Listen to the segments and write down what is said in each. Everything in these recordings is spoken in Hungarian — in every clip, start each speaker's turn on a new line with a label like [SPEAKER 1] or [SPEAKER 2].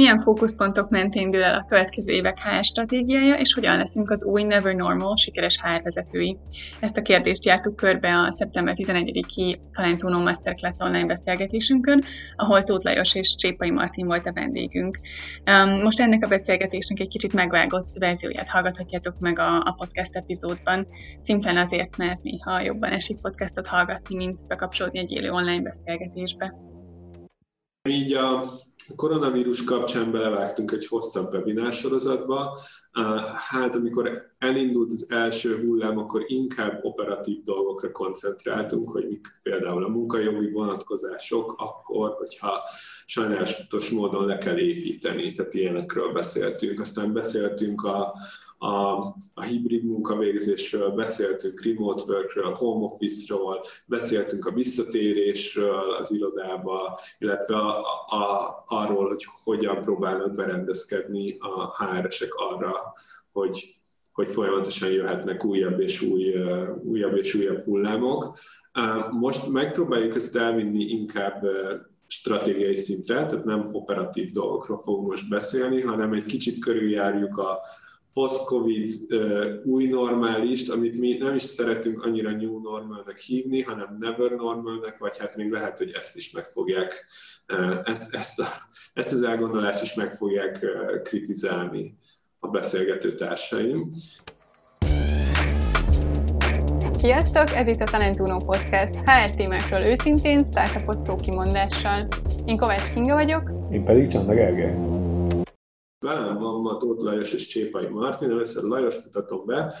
[SPEAKER 1] milyen fókuszpontok mentén dől el a következő évek HR stratégiája, és hogyan leszünk az új Never Normal sikeres HR vezetői. Ezt a kérdést jártuk körbe a szeptember 11-i Talentuno Masterclass online beszélgetésünkön, ahol Tóth Lajos és Csépai Martin volt a vendégünk. Most ennek a beszélgetésnek egy kicsit megvágott verzióját hallgathatjátok meg a, a podcast epizódban, szimplán azért, mert néha jobban esik podcastot hallgatni, mint bekapcsolódni egy élő online beszélgetésbe.
[SPEAKER 2] Így a koronavírus kapcsán belevágtunk egy hosszabb webinár sorozatba. Hát amikor elindult az első hullám, akkor inkább operatív dolgokra koncentráltunk, hogy mik például a munkajogi vonatkozások, akkor, hogyha sajnálatos módon le kell építeni, tehát ilyenekről beszéltünk. Aztán beszéltünk a, a, a hibrid munkavégzésről, beszéltünk remote workről, home office-ról, beszéltünk a visszatérésről az irodába, illetve a, a, arról, hogy hogyan próbálnak berendezkedni a HR-esek arra, hogy, hogy folyamatosan jöhetnek újabb és új, újabb és újabb hullámok. Most megpróbáljuk ezt elvinni inkább stratégiai szintre, tehát nem operatív dolgokról fogunk most beszélni, hanem egy kicsit körüljárjuk a, post-covid új normálist, amit mi nem is szeretünk annyira new normalnek hívni, hanem never normalnek, vagy hát még lehet, hogy ezt is meg fogják, ezt, ezt, a, ezt az elgondolást is meg fogják kritizálni a beszélgető társaim.
[SPEAKER 1] Sziasztok! Ez itt a Talentuno Podcast. HR témákról őszintén, startupos szókimondással. Én Kovács Kinga vagyok.
[SPEAKER 3] Én pedig Csanda Gergely.
[SPEAKER 2] Velem van ma Tóth Lajos és Csépai Martin, először Lajos mutatom be.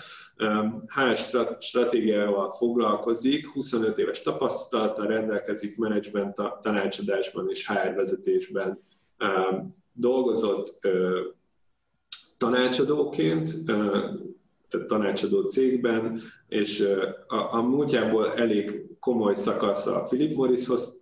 [SPEAKER 2] HR stratégiával foglalkozik, 25 éves tapasztalattal rendelkezik menedzsment tanácsadásban és HR vezetésben. Dolgozott tanácsadóként, tehát tanácsadó cégben, és a, a múltjából elég komoly szakasz a Philip Morrishoz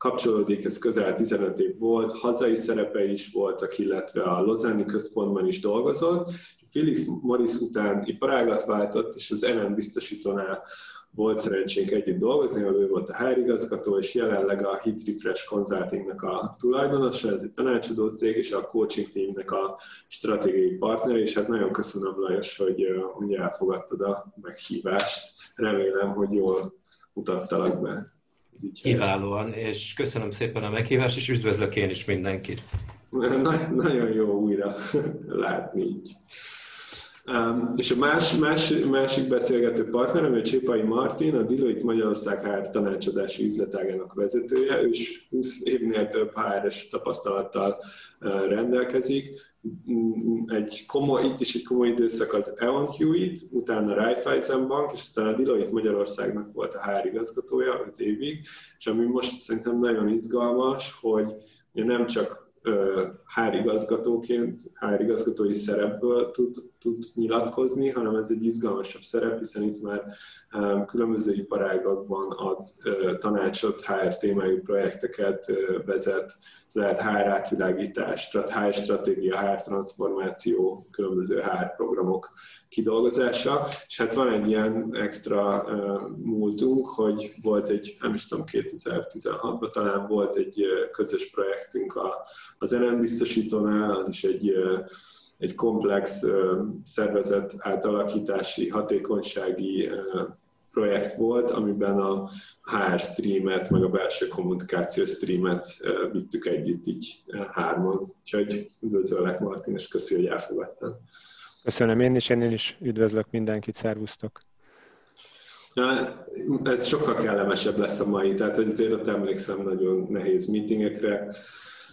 [SPEAKER 2] kapcsolódik, ez közel 15 év volt, hazai szerepe is voltak, illetve a Lozáni Központban is dolgozott. Philip Morris után iparágat váltott, és az NN biztosítónál volt szerencsénk együtt dolgozni, ahol ő volt a HR igazgató, és jelenleg a Hit Refresh Consultingnek a tulajdonosa, ez egy tanácsadó cég, és a coaching teamnek a stratégiai partner, és hát nagyon köszönöm Lajos, hogy, hogy elfogadtad a meghívást. Remélem, hogy jól mutattalak be.
[SPEAKER 4] Kiválóan, és köszönöm szépen a meghívást, és üdvözlök én is mindenkit.
[SPEAKER 2] Na, nagyon jó újra látni. És a más, más, másik beszélgető partnerem, a Csépai Martin, a Deloitte Magyarország HR tanácsadási üzletágának vezetője, ő is 20 évnél több HR-es tapasztalattal rendelkezik. Egy komoly, itt is egy komoly időszak az Eon Hewitt, utána a Raiffeisen Bank, és aztán a Deloitte Magyarországnak volt a HR igazgatója 5 évig, és ami most szerintem nagyon izgalmas, hogy nem csak hárigazgatóként, hárigazgatói szerepből tud, tud nyilatkozni, hanem ez egy izgalmasabb szerep, hiszen itt már különböző iparágakban ad tanácsot, HR témájú projekteket vezet, ez lehet HR átvilágítás, HR stratégia, HR transformáció, különböző HR programok kidolgozása, és hát van egy ilyen extra uh, múltunk, hogy volt egy, nem is tudom, 2016-ban talán volt egy uh, közös projektünk a, az NN biztosítónál, az is egy egy komplex szervezet átalakítási, hatékonysági projekt volt, amiben a HR streamet, meg a belső kommunikáció streamet vittük együtt így hárman. Úgyhogy üdvözöllek Martin, és köszi, hogy elfogadtál.
[SPEAKER 3] Köszönöm én is, én is üdvözlök mindenkit, szervusztok!
[SPEAKER 2] Ez sokkal kellemesebb lesz a mai, tehát hogy azért ott emlékszem nagyon nehéz meetingekre,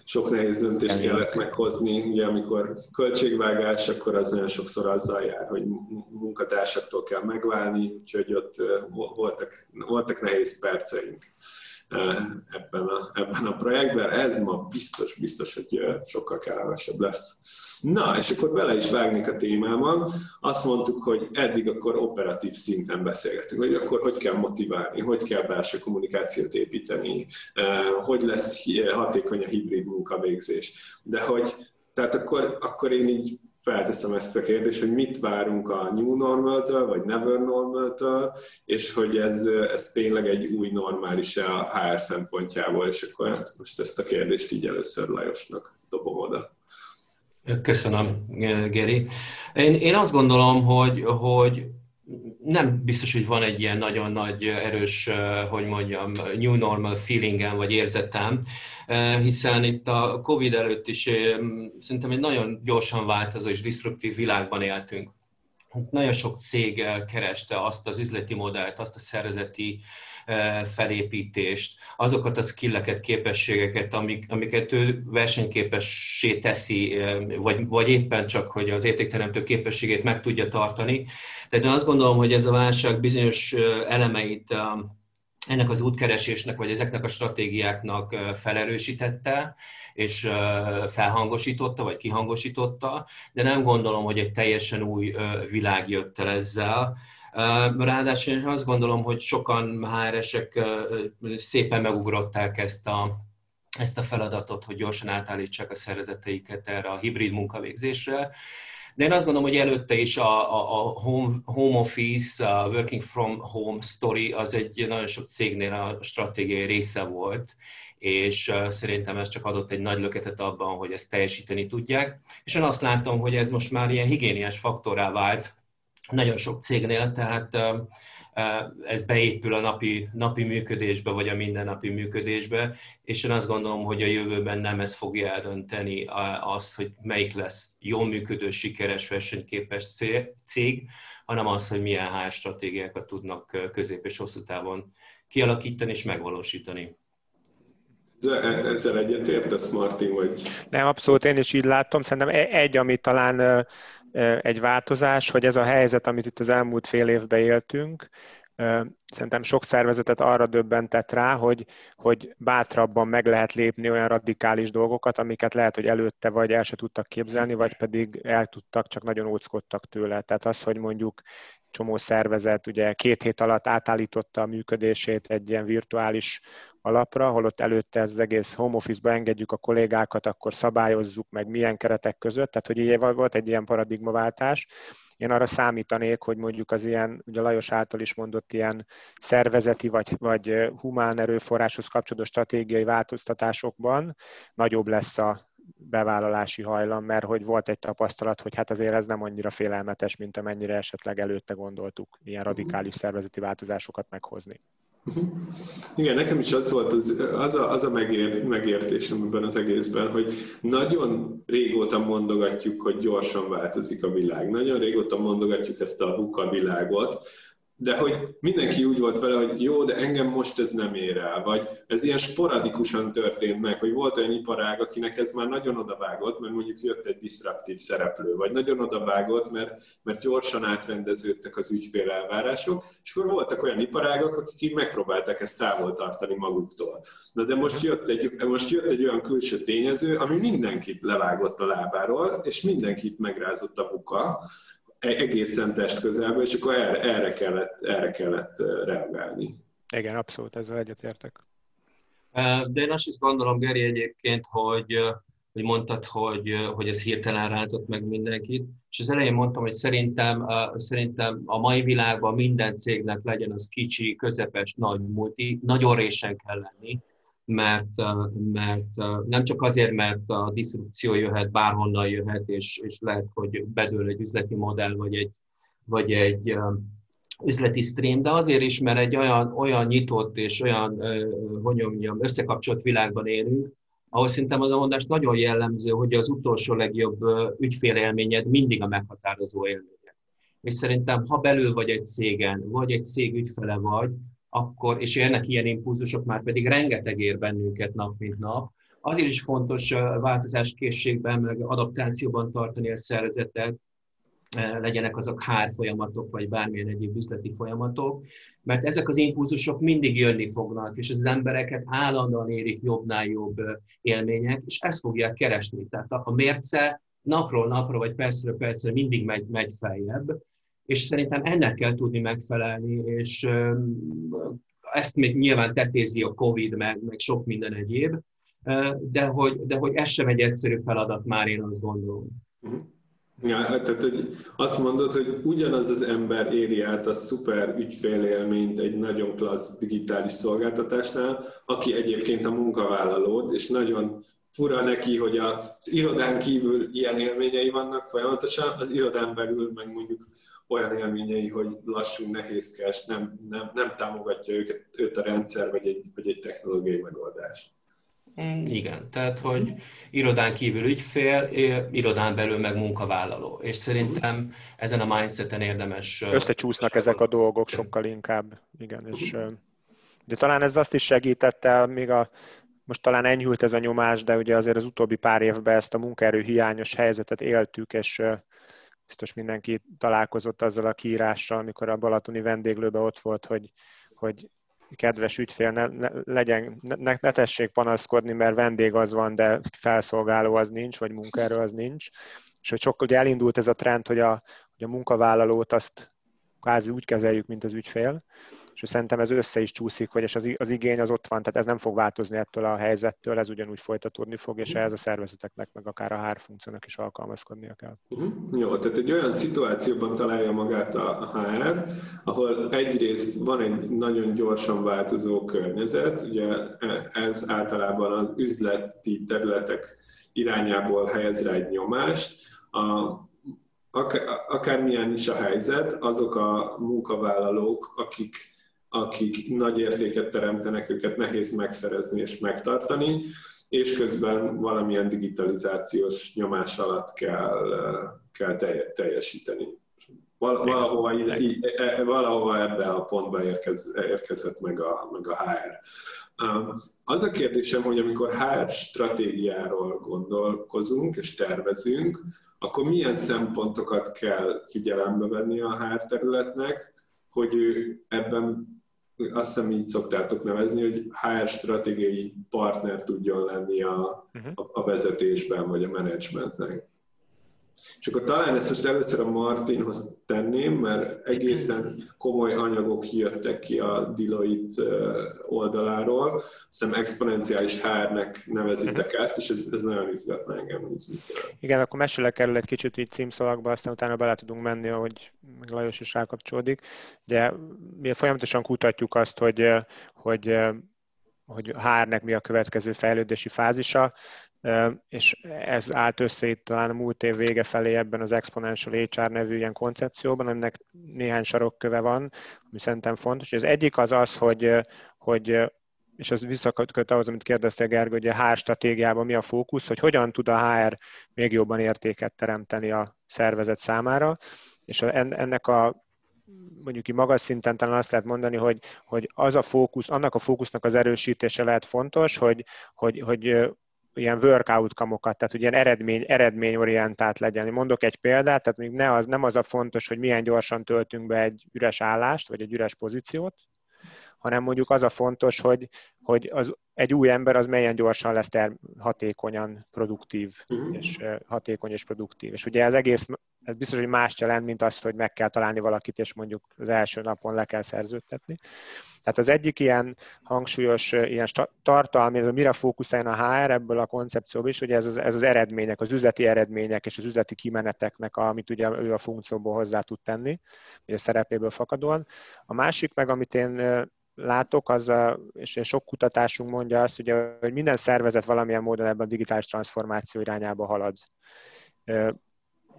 [SPEAKER 2] sok nehéz döntést kellett meghozni, ugye amikor költségvágás, akkor az nagyon sokszor azzal jár, hogy munkatársaktól kell megválni, úgyhogy ott voltak, voltak nehéz perceink ebben a, ebben a projektben. Ez ma biztos, biztos, hogy sokkal kellemesebb lesz. Na, és akkor bele is vágnék a témában. Azt mondtuk, hogy eddig akkor operatív szinten beszélgetünk, hogy akkor hogy kell motiválni, hogy kell belső kommunikációt építeni, hogy lesz hatékony a hibrid munkavégzés. De hogy, tehát akkor, akkor én így felteszem ezt a kérdést, hogy mit várunk a New Normal-től, vagy Never Normal-től, és hogy ez, ez tényleg egy új normális a HR szempontjából, és akkor most ezt a kérdést így először Lajosnak dobom oda.
[SPEAKER 4] Köszönöm, Geri. Én, én azt gondolom, hogy, hogy nem biztos, hogy van egy ilyen nagyon nagy, erős, hogy mondjam, new normal feelingem vagy érzetem, hiszen itt a Covid előtt is szerintem egy nagyon gyorsan változó és disruptív világban éltünk. Nagyon sok cég kereste azt az üzleti modellt, azt a szervezeti felépítést, azokat a skilleket, képességeket, amik, amiket ő versenyképessé teszi, vagy, vagy éppen csak, hogy az értékteremtő képességét meg tudja tartani. Tehát én azt gondolom, hogy ez a válság bizonyos elemeit ennek az útkeresésnek, vagy ezeknek a stratégiáknak felerősítette, és felhangosította, vagy kihangosította, de nem gondolom, hogy egy teljesen új világ jött el ezzel. Ráadásul én azt gondolom, hogy sokan HR-esek szépen megugrották ezt a, ezt a feladatot, hogy gyorsan átállítsák a szervezeteiket erre a hibrid munkavégzésre. De én azt gondolom, hogy előtte is a, a, a home, home office, a working from home story az egy nagyon sok cégnél a stratégiai része volt, és szerintem ez csak adott egy nagy löketet abban, hogy ezt teljesíteni tudják. És én azt látom, hogy ez most már ilyen higiéniás faktorá vált nagyon sok cégnél, tehát ez beépül a napi, napi működésbe, vagy a mindennapi működésbe, és én azt gondolom, hogy a jövőben nem ez fogja eldönteni azt, hogy melyik lesz jól működő, sikeres, versenyképes cég, hanem az, hogy milyen HR stratégiákat tudnak közép és hosszú távon kialakítani és megvalósítani.
[SPEAKER 2] Ezzel egyetértesz, Martin, vagy?
[SPEAKER 3] Nem, abszolút én is így látom. Szerintem e- egy, ami talán egy változás, hogy ez a helyzet, amit itt az elmúlt fél évben éltünk, szerintem sok szervezetet arra döbbentett rá, hogy, hogy bátrabban meg lehet lépni olyan radikális dolgokat, amiket lehet, hogy előtte vagy el se tudtak képzelni, vagy pedig el tudtak, csak nagyon óckodtak tőle. Tehát az, hogy mondjuk csomó szervezet ugye két hét alatt átállította a működését egy ilyen virtuális alapra, holott előtte ez az egész home office-ba engedjük a kollégákat, akkor szabályozzuk meg milyen keretek között, tehát hogy így volt egy ilyen paradigmaváltás. Én arra számítanék, hogy mondjuk az ilyen, ugye Lajos által is mondott ilyen szervezeti vagy, vagy humán erőforráshoz kapcsolódó stratégiai változtatásokban nagyobb lesz a bevállalási hajlam, mert hogy volt egy tapasztalat, hogy hát azért ez nem annyira félelmetes, mint amennyire esetleg előtte gondoltuk ilyen radikális szervezeti változásokat meghozni.
[SPEAKER 2] Uh-huh. Igen, nekem is az volt az, az a, az a megért, megértésem ebben az egészben, hogy nagyon régóta mondogatjuk, hogy gyorsan változik a világ. Nagyon régóta mondogatjuk ezt a VUCA világot, de hogy mindenki úgy volt vele, hogy jó, de engem most ez nem ér el, vagy ez ilyen sporadikusan történt meg, hogy volt olyan iparág, akinek ez már nagyon odavágott, mert mondjuk jött egy disruptív szereplő, vagy nagyon odavágott, mert, mert gyorsan átrendeződtek az ügyfél elvárások, és akkor voltak olyan iparágak, akik így megpróbálták ezt távol tartani maguktól. Na de most jött egy, most jött egy olyan külső tényező, ami mindenkit levágott a lábáról, és mindenkit megrázott a buka, egészen test közelből, és akkor erre, erre, kellett, erre kellett reagálni.
[SPEAKER 3] Igen, abszolút, ezzel egyetértek.
[SPEAKER 4] De én azt is gondolom, Geri, egyébként, hogy, hogy mondtad, hogy, hogy ez hirtelen rázott meg mindenkit, és az elején mondtam, hogy szerintem, szerintem a mai világban minden cégnek legyen az kicsi, közepes, nagy multi, nagyon résen kell lenni, mert, mert nem csak azért, mert a diszrupció jöhet, bárhonnan jöhet, és, és lehet, hogy bedől egy üzleti modell, vagy egy, vagy egy üzleti stream, de azért is, mert egy olyan, olyan nyitott és olyan, hogy mondjam, összekapcsolt világban élünk, ahol szerintem az a mondás nagyon jellemző, hogy az utolsó legjobb ügyfélélményed mindig a meghatározó élményed. És szerintem, ha belül vagy egy cégen, vagy egy cég ügyfele vagy, akkor, és ennek ilyen impulzusok már pedig rengeteg ér bennünket nap, mint nap, azért is fontos változáskészségben, meg adaptációban tartani a szervezetet, legyenek azok hár folyamatok, vagy bármilyen egyéb üzleti folyamatok, mert ezek az impulzusok mindig jönni fognak, és az embereket állandóan érik jobbnál jobb élmények, és ezt fogják keresni. Tehát a mérce napról napra, vagy percről percre mindig megy, megy feljebb, és szerintem ennek kell tudni megfelelni, és ezt még nyilván tetézi a Covid, meg, meg sok minden egyéb, de hogy, de hogy ez sem egy egyszerű feladat már, én azt gondolom.
[SPEAKER 2] Ja, tehát hogy azt mondod, hogy ugyanaz az ember éri át a szuper ügyfélélményt egy nagyon klassz digitális szolgáltatásnál, aki egyébként a munkavállalód, és nagyon fura neki, hogy az irodán kívül ilyen élményei vannak folyamatosan, az irodán belül meg mondjuk olyan élményei, hogy lassú, nehézkes, nem, nem, nem támogatja őket, őt a rendszer, vagy egy, vagy egy technológiai megoldás.
[SPEAKER 4] Igen, tehát hogy irodán kívül ügyfél, irodán belül meg munkavállaló. És szerintem ezen a mindseten érdemes...
[SPEAKER 3] Összecsúsznak ezek a dolgok sokkal inkább, igen. És, de talán ez azt is segítette, még a, most talán enyhült ez a nyomás, de ugye azért az utóbbi pár évben ezt a munkaerő hiányos helyzetet éltük, és biztos mindenki találkozott azzal a kiírással, amikor a Balatoni vendéglőben ott volt, hogy, hogy kedves ügyfél, ne, ne, legyen, ne, ne tessék panaszkodni, mert vendég az van, de felszolgáló az nincs, vagy munkaerő az nincs. És hogy sokkal ugye elindult ez a trend, hogy a, hogy a munkavállalót azt kvázi úgy kezeljük, mint az ügyfél, és szerintem ez össze is csúszik, hogy és az, az igény az ott van, tehát ez nem fog változni ettől a helyzettől, ez ugyanúgy folytatódni fog, és ehhez a szervezeteknek, meg akár a HR funkciónak is alkalmazkodnia kell.
[SPEAKER 2] Uh-huh. Jó, tehát egy olyan szituációban találja magát a HR, ahol egyrészt van egy nagyon gyorsan változó környezet, ugye ez általában az üzleti területek irányából helyez rá egy nyomást, a akármilyen is a helyzet, azok a munkavállalók, akik akik nagy értéket teremtenek, őket nehéz megszerezni és megtartani, és közben valamilyen digitalizációs nyomás alatt kell, kell teljesíteni. Valahova, e, valahova ebbe a pontba érkez, érkezett meg a, meg a HR. Az a kérdésem, hogy amikor HR stratégiáról gondolkozunk és tervezünk, akkor milyen szempontokat kell figyelembe venni a HR területnek, hogy ő ebben azt hiszem így szoktátok nevezni, hogy HR stratégiai partner tudjon lenni a, uh-huh. a, vezetésben vagy a menedzsmentnek. És akkor talán ezt most először a Martinhoz tenném, mert egészen komoly anyagok jöttek ki a Deloitte oldaláról. Hiszem exponenciális HR-nek nevezitek mhm. ezt, és ez, ez nagyon izgatna engem, hogy ez mit
[SPEAKER 3] Igen, akkor mesélek erről egy kicsit így címszavakba, aztán utána bele tudunk menni, hogy meg Lajos is rákapcsolódik. De mi folyamatosan kutatjuk azt, hogy, hogy hogy HR-nek mi a következő fejlődési fázisa és ez állt össze itt talán a múlt év vége felé ebben az Exponential HR nevű ilyen koncepcióban, aminek néhány sarokköve van, ami szerintem fontos. Az egyik az az, hogy, hogy és az visszaköt ahhoz, amit kérdeztél Gergő, hogy a HR stratégiában mi a fókusz, hogy hogyan tud a HR még jobban értéket teremteni a szervezet számára, és ennek a mondjuk így magas szinten talán azt lehet mondani, hogy, hogy az a fókusz, annak a fókusznak az erősítése lehet fontos, hogy, hogy, hogy ilyen workout kamokat, tehát ilyen eredmény, eredményorientált legyen. Mondok egy példát, tehát még ne az, nem az a fontos, hogy milyen gyorsan töltünk be egy üres állást, vagy egy üres pozíciót, hanem mondjuk az a fontos, hogy, hogy az, egy új ember az melyen gyorsan lesz ter- hatékonyan produktív, uh-huh. és hatékony és produktív. És ugye ez egész, ez biztos, hogy más jelent, mint az, hogy meg kell találni valakit, és mondjuk az első napon le kell szerződtetni. Tehát az egyik ilyen hangsúlyos ilyen tartalmi, ez a mire fókuszáljon a HR ebből a koncepcióból is, hogy ez az, ez az eredmények, az üzleti eredmények és az üzleti kimeneteknek, amit ugye ő a funkcióból hozzá tud tenni, vagy a szerepéből fakadóan. A másik meg, amit én látok, az, a, és sok kutatásunk mondja azt, ugye, hogy minden szervezet valamilyen módon ebben a digitális transformáció irányába halad.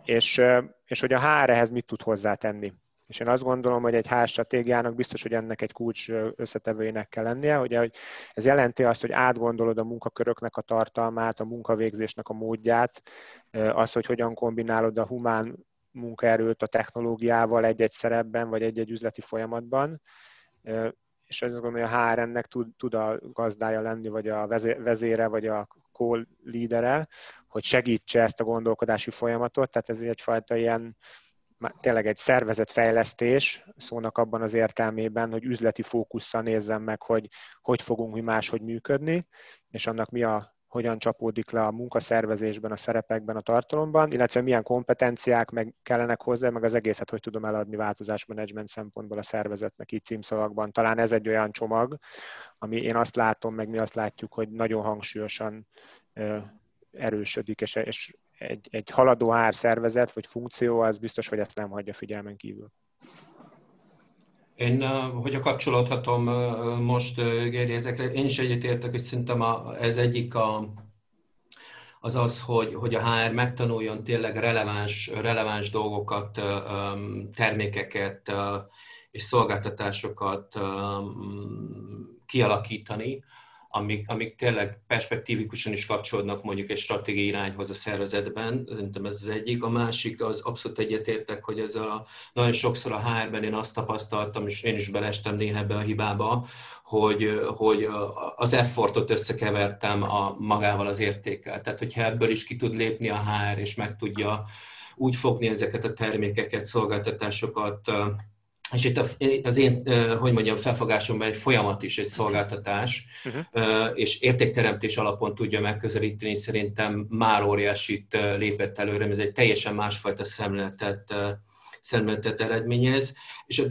[SPEAKER 3] És, és hogy a HR ehhez mit tud hozzátenni. És én azt gondolom, hogy egy ház stratégiának biztos, hogy ennek egy kulcs összetevőjének kell lennie, hogy ez jelenti azt, hogy átgondolod a munkaköröknek a tartalmát, a munkavégzésnek a módját, az, hogy hogyan kombinálod a humán munkaerőt a technológiával egy-egy szerepben, vagy egy-egy üzleti folyamatban, és azt gondolom, hogy a HR-nek tud, tud a gazdája lenni, vagy a vezére, vagy a call lídere, hogy segítse ezt a gondolkodási folyamatot, tehát ez egyfajta ilyen tényleg egy szervezetfejlesztés, szónak abban az értelmében, hogy üzleti fókusszal nézzem meg, hogy hogy fogunk mi máshogy működni, és annak mi a hogyan csapódik le a munkaszervezésben, a szerepekben, a tartalomban, illetve milyen kompetenciák meg kellenek hozzá, meg az egészet hogy tudom eladni változásmenedzsment szempontból a szervezetnek így címszavakban. Talán ez egy olyan csomag, ami én azt látom, meg mi azt látjuk, hogy nagyon hangsúlyosan erősödik, és, és egy, egy haladó ár szervezet vagy funkció, az biztos, hogy ezt nem hagyja figyelmen kívül.
[SPEAKER 4] Én, hogyha kapcsolódhatom most, Géri, ezekre, én is egyetértek, hogy szerintem ez egyik a, az az, hogy, hogy a HR megtanuljon tényleg releváns, releváns dolgokat, termékeket és szolgáltatásokat kialakítani, amik, amik tényleg perspektívikusan is kapcsolódnak mondjuk egy stratégiai irányhoz a szervezetben, szerintem ez az egyik. A másik, az abszolút egyetértek, hogy ez a, nagyon sokszor a HR-ben én azt tapasztaltam, és én is belestem néha ebbe a hibába, hogy, hogy az effortot összekevertem a, magával az értékkel. Tehát, hogyha ebből is ki tud lépni a HR, és meg tudja úgy fogni ezeket a termékeket, szolgáltatásokat, és itt az én, hogy mondjam, felfogásomban egy folyamat is, egy szolgáltatás, uh-huh. és értékteremtés alapon tudja megközelíteni, szerintem már óriásit lépett előre, ez egy teljesen másfajta szemléletet, szemléletet eredményez, és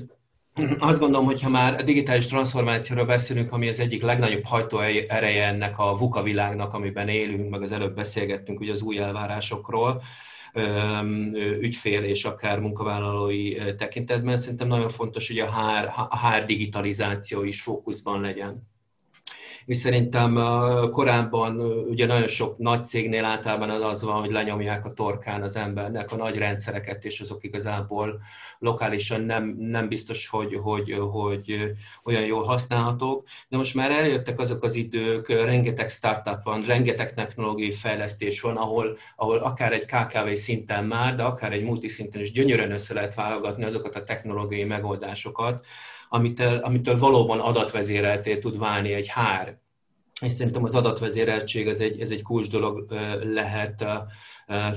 [SPEAKER 4] azt gondolom, hogy ha már a digitális transformációról beszélünk, ami az egyik legnagyobb hajtó ereje ennek a VUCA világnak, amiben élünk, meg az előbb beszélgettünk ugye az új elvárásokról, ügyfél és akár munkavállalói tekintetben. Szerintem nagyon fontos, hogy a HR, a HR digitalizáció is fókuszban legyen és szerintem korábban ugye nagyon sok nagy cégnél általában az van, hogy lenyomják a torkán az embernek a nagy rendszereket, és azok igazából lokálisan nem, nem biztos, hogy, hogy, hogy olyan jól használhatók, de most már eljöttek azok az idők, rengeteg startup van, rengeteg technológiai fejlesztés van, ahol, ahol akár egy KKV szinten már, de akár egy multiszinten is gyönyörűen össze lehet válogatni azokat a technológiai megoldásokat, amitől, amitől valóban adatvezérelté tud válni egy hár. És szerintem az adatvezéreltség ez egy, ez egy kulcs dolog lehet,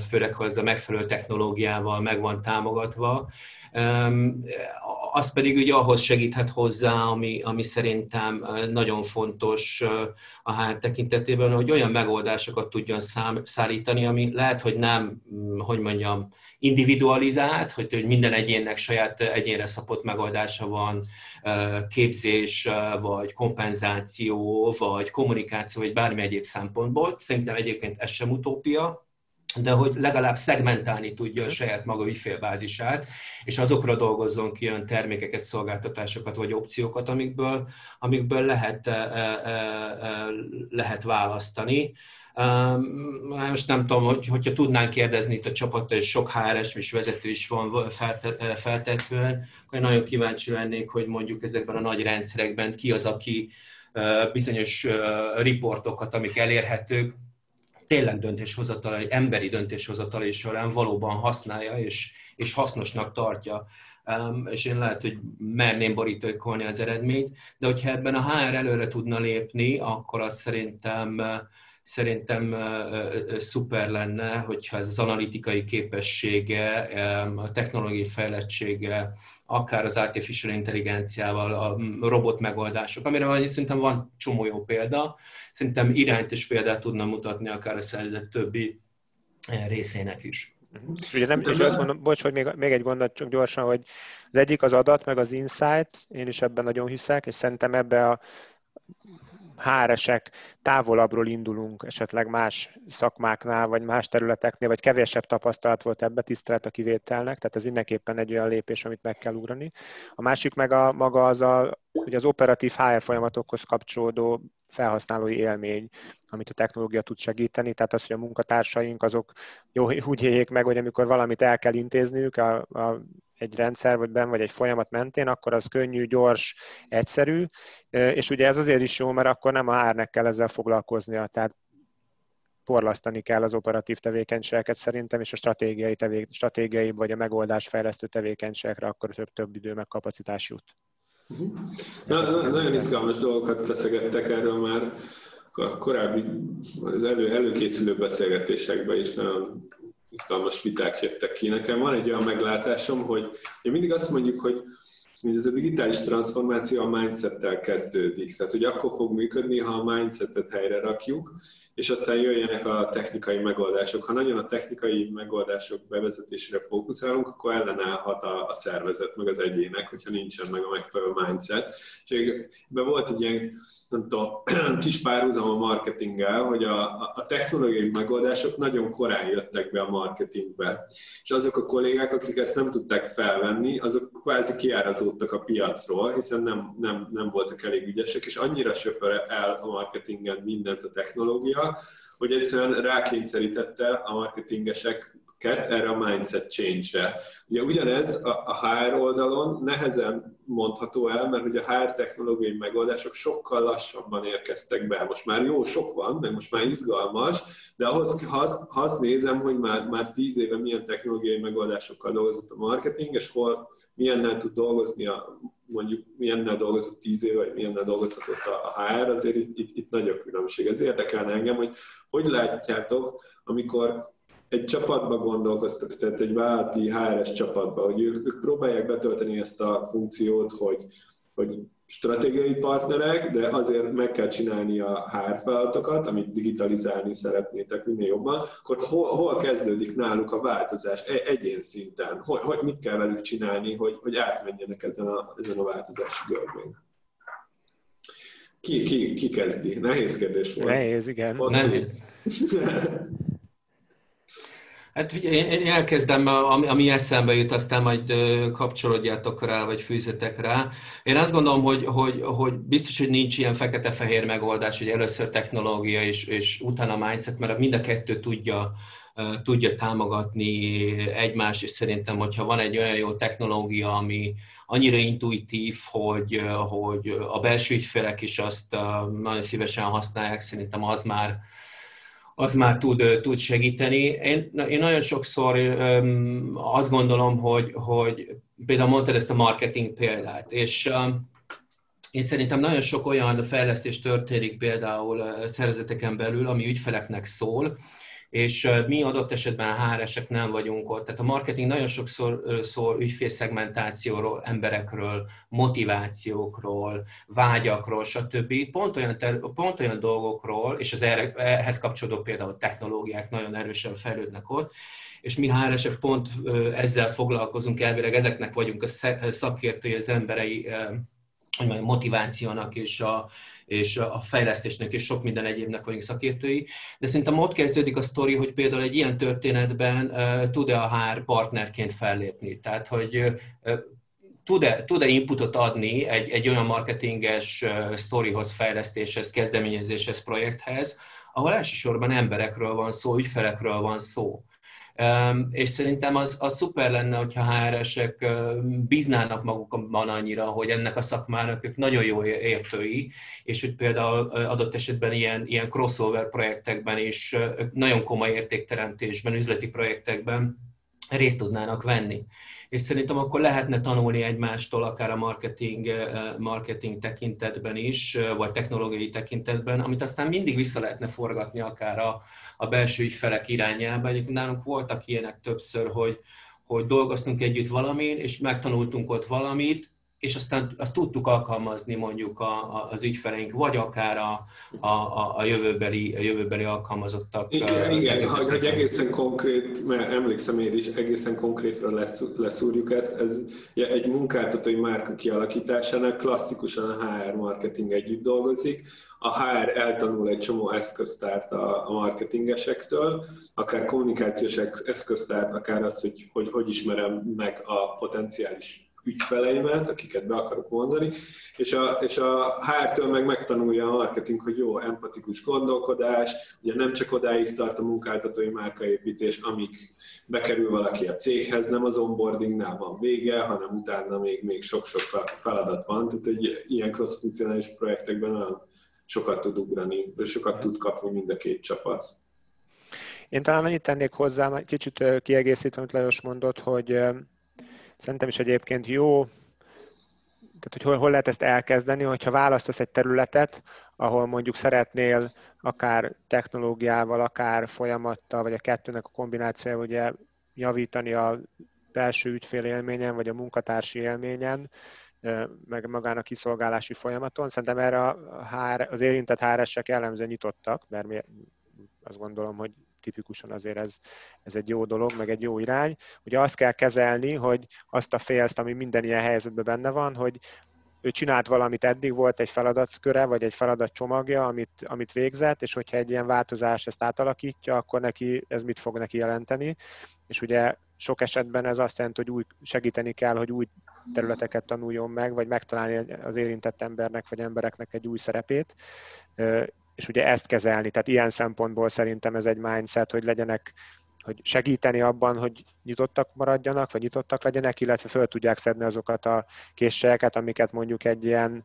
[SPEAKER 4] főleg ha ez a megfelelő technológiával meg van támogatva. Az pedig ugye ahhoz segíthet hozzá, ami, ami szerintem nagyon fontos a HR tekintetében, hogy olyan megoldásokat tudjon szám, szállítani, ami lehet, hogy nem, hogy mondjam, individualizált, hogy, hogy minden egyénnek saját egyénre szapott megoldása van, képzés, vagy kompenzáció, vagy kommunikáció, vagy bármi egyéb szempontból. Szerintem egyébként ez sem utópia, de hogy legalább szegmentálni tudja a saját maga ügyfélbázisát, és azokra dolgozzon ki olyan termékeket, szolgáltatásokat vagy opciókat, amikből, amikből lehet, lehet választani. Most nem tudom, hogy, hogyha tudnánk kérdezni itt a csapattól, és sok HRS és vezető is van feltetően, akkor nagyon kíváncsi lennék, hogy mondjuk ezekben a nagy rendszerekben ki az, aki bizonyos riportokat, amik elérhetők, tényleg döntéshozatalai, emberi döntéshozatalai során valóban használja és, és hasznosnak tartja. Um, és én lehet, hogy merném borítókolni az eredményt, de hogyha ebben a HR előre tudna lépni, akkor az szerintem szerintem szuper lenne, hogyha ez az analitikai képessége, a technológiai fejlettsége, akár az artificial intelligenciával, a robot megoldások, amire szerintem van csomó jó példa, szerintem irányt és példát tudna mutatni akár a szervezet többi eh, részének is.
[SPEAKER 3] És ugye nem, és azt mondom, bocs, hogy még, még egy gondot csak gyorsan, hogy az egyik az adat, meg az insight, én is ebben nagyon hiszek, és szerintem ebbe a háresek távolabbról indulunk, esetleg más szakmáknál, vagy más területeknél, vagy kevésebb tapasztalat volt ebbe, tisztelet a kivételnek, tehát ez mindenképpen egy olyan lépés, amit meg kell ugrani. A másik meg a, maga az, a, hogy az operatív HR folyamatokhoz kapcsolódó felhasználói élmény, amit a technológia tud segíteni, tehát az, hogy a munkatársaink azok jó, úgy éljék meg, hogy amikor valamit el kell intézniük a, a egy rendszer, vagy ben, vagy egy folyamat mentén, akkor az könnyű, gyors, egyszerű, és ugye ez azért is jó, mert akkor nem a árnek kell ezzel foglalkoznia, tehát porlasztani kell az operatív tevékenységeket szerintem, és a stratégiai, tevé, stratégiai vagy a megoldásfejlesztő tevékenységekre akkor több, több idő meg kapacitás jut.
[SPEAKER 2] Na, na, nagyon izgalmas dolgokat feszegettek erről már a korábbi, az elő, előkészülő beszélgetésekben is nagyon izgalmas viták jöttek ki. Nekem van egy olyan meglátásom, hogy, hogy mindig azt mondjuk, hogy hogy ez a digitális transformáció a mindsettel kezdődik. Tehát, hogy akkor fog működni, ha a mindsetet helyre rakjuk, és aztán jöjjenek a technikai megoldások. Ha nagyon a technikai megoldások bevezetésére fókuszálunk, akkor ellenállhat a, a szervezet, meg az egyének, hogyha nincsen meg a megfelelő mindset. És ebben volt egy ilyen, nem tudom, kis párhuzam a marketinggel, hogy a, a technológiai megoldások nagyon korán jöttek be a marketingbe. És azok a kollégák, akik ezt nem tudták felvenni, azok kvázi kiárazódtak a piacról, hiszen nem, nem, nem voltak elég ügyesek, és annyira söpör el a marketingen mindent a technológia, hogy egyszerűen rákényszerítette a marketingesek erre a mindset change-re. Ugye ugyanez a HR oldalon nehezen mondható el, mert hogy a HR technológiai megoldások sokkal lassabban érkeztek be. Most már jó sok van, meg most már izgalmas, de ahhoz, ha azt, ha azt nézem, hogy már, már tíz éve milyen technológiai megoldásokkal dolgozott a marketing, és hol milyennel tud dolgozni, a, mondjuk milyennel dolgozott tíz éve, vagy milyennel dolgozhatott a HR, azért itt, itt, itt nagy a különbség. Ez érdekelne engem, hogy hogy látjátok, amikor egy csapatba gondolkoztak, tehát egy vállalati HRS csapatba, hogy ők, ők próbálják betölteni ezt a funkciót, hogy, hogy stratégiai partnerek, de azért meg kell csinálni a HR feladatokat, amit digitalizálni szeretnétek minél jobban, akkor hol, hol kezdődik náluk a változás e, egyén szinten? Hogy, hogy mit kell velük csinálni, hogy, hogy átmenjenek ezen a, ezen a változási görbén? Ki, ki, ki kezdi? Nehéz kérdés volt.
[SPEAKER 3] Nehéz, igen.
[SPEAKER 4] Hosszú. Nehéz. Hát én, elkezdem, ami, ami eszembe jut, aztán majd kapcsolódjátok rá, vagy fűzetek rá. Én azt gondolom, hogy, hogy, hogy biztos, hogy nincs ilyen fekete-fehér megoldás, hogy először technológia és, és utána mindset, mert mind a kettő tudja, tudja támogatni egymást, és szerintem, hogyha van egy olyan jó technológia, ami annyira intuitív, hogy, hogy a belső ügyfelek is azt nagyon szívesen használják, szerintem az már, az már tud, tud segíteni. Én, én nagyon sokszor um, azt gondolom, hogy, hogy például mondtad ezt a marketing példát, és um, én szerintem nagyon sok olyan fejlesztés történik például szervezeteken belül, ami ügyfeleknek szól, és mi adott esetben HR-esek nem vagyunk ott. Tehát a marketing nagyon sokszor szól ügyfélszegmentációról, emberekről, motivációkról, vágyakról, stb. Pont olyan, pont olyan dolgokról, és az ehhez kapcsolódó például technológiák nagyon erősen fejlődnek ott, és mi HR-esek pont ezzel foglalkozunk, elvileg ezeknek vagyunk a szakértői, az emberei hogy mondjam, motivációnak és a, és a fejlesztésnek és sok minden egyébnek vagyunk szakértői. De szerintem ott kezdődik a sztori, hogy például egy ilyen történetben tud-e a HR partnerként fellépni. Tehát, hogy tud-e, tud-e inputot adni egy, egy olyan marketinges sztorihoz, fejlesztéshez, kezdeményezéshez, projekthez, ahol elsősorban emberekről van szó, ügyfelekről van szó. És szerintem az, az szuper lenne, hogyha HR-esek bíznának magukban annyira, hogy ennek a szakmának ők nagyon jó értői, és hogy például adott esetben ilyen, ilyen crossover projektekben is nagyon komoly értékteremtésben, üzleti projektekben részt tudnának venni. És szerintem akkor lehetne tanulni egymástól, akár a marketing, marketing tekintetben is, vagy technológiai tekintetben, amit aztán mindig vissza lehetne forgatni akár a, a belső ügyfelek irányába. Egyébként nálunk voltak ilyenek többször, hogy, hogy dolgoztunk együtt valamin, és megtanultunk ott valamit, és aztán azt tudtuk alkalmazni mondjuk a, a, az ügyfeleink, vagy akár a, a, a, jövőbeli, a jövőbeli alkalmazottak.
[SPEAKER 2] Igen, igen hogy, hogy egészen konkrét, mert emlékszem én is, egészen konkrétra lesz, leszúrjuk ezt, ez egy munkáltatói márka kialakításának klasszikusan a HR marketing együtt dolgozik, a HR eltanul egy csomó eszköztárt a, a marketingesektől, akár kommunikációs eszköztárt, akár az, hogy, hogy hogy ismerem meg a potenciális ügyfeleimet, akiket be akarok mondani, és a, és a HR-től meg megtanulja a marketing, hogy jó, empatikus gondolkodás, ugye nem csak odáig tart a munkáltatói márkaépítés, amíg bekerül valaki a céghez, nem az onboardingnál van vége, hanem utána még, még sok-sok feladat van, tehát egy ilyen cross-funkcionális projektekben olyan sokat tud ugrani, de sokat tud kapni mind a két csapat.
[SPEAKER 3] Én talán annyit tennék hozzá, kicsit kiegészítve, amit Lajos mondott, hogy Szerintem is egyébként jó, tehát hogy hol, hol lehet ezt elkezdeni, hogyha választasz egy területet, ahol mondjuk szeretnél akár technológiával, akár folyamattal, vagy a kettőnek a kombinációjával ugye javítani a belső ügyfél élményen, vagy a munkatársi élményen, meg magán a kiszolgálási folyamaton. Szerintem erre a HR, az érintett HR-esek jellemzően nyitottak, mert mi azt gondolom, hogy tipikusan azért ez, ez egy jó dolog, meg egy jó irány. Ugye azt kell kezelni, hogy azt a félszt, ami minden ilyen helyzetben benne van, hogy ő csinált valamit, eddig volt egy feladatköre, vagy egy feladatcsomagja, amit, amit végzett, és hogyha egy ilyen változás ezt átalakítja, akkor neki ez mit fog neki jelenteni. És ugye sok esetben ez azt jelenti, hogy új, segíteni kell, hogy új területeket tanuljon meg, vagy megtalálni az érintett embernek, vagy embereknek egy új szerepét és ugye ezt kezelni. Tehát ilyen szempontból szerintem ez egy mindset, hogy legyenek hogy segíteni abban, hogy nyitottak maradjanak, vagy nyitottak legyenek, illetve föl tudják szedni azokat a készségeket, amiket mondjuk egy ilyen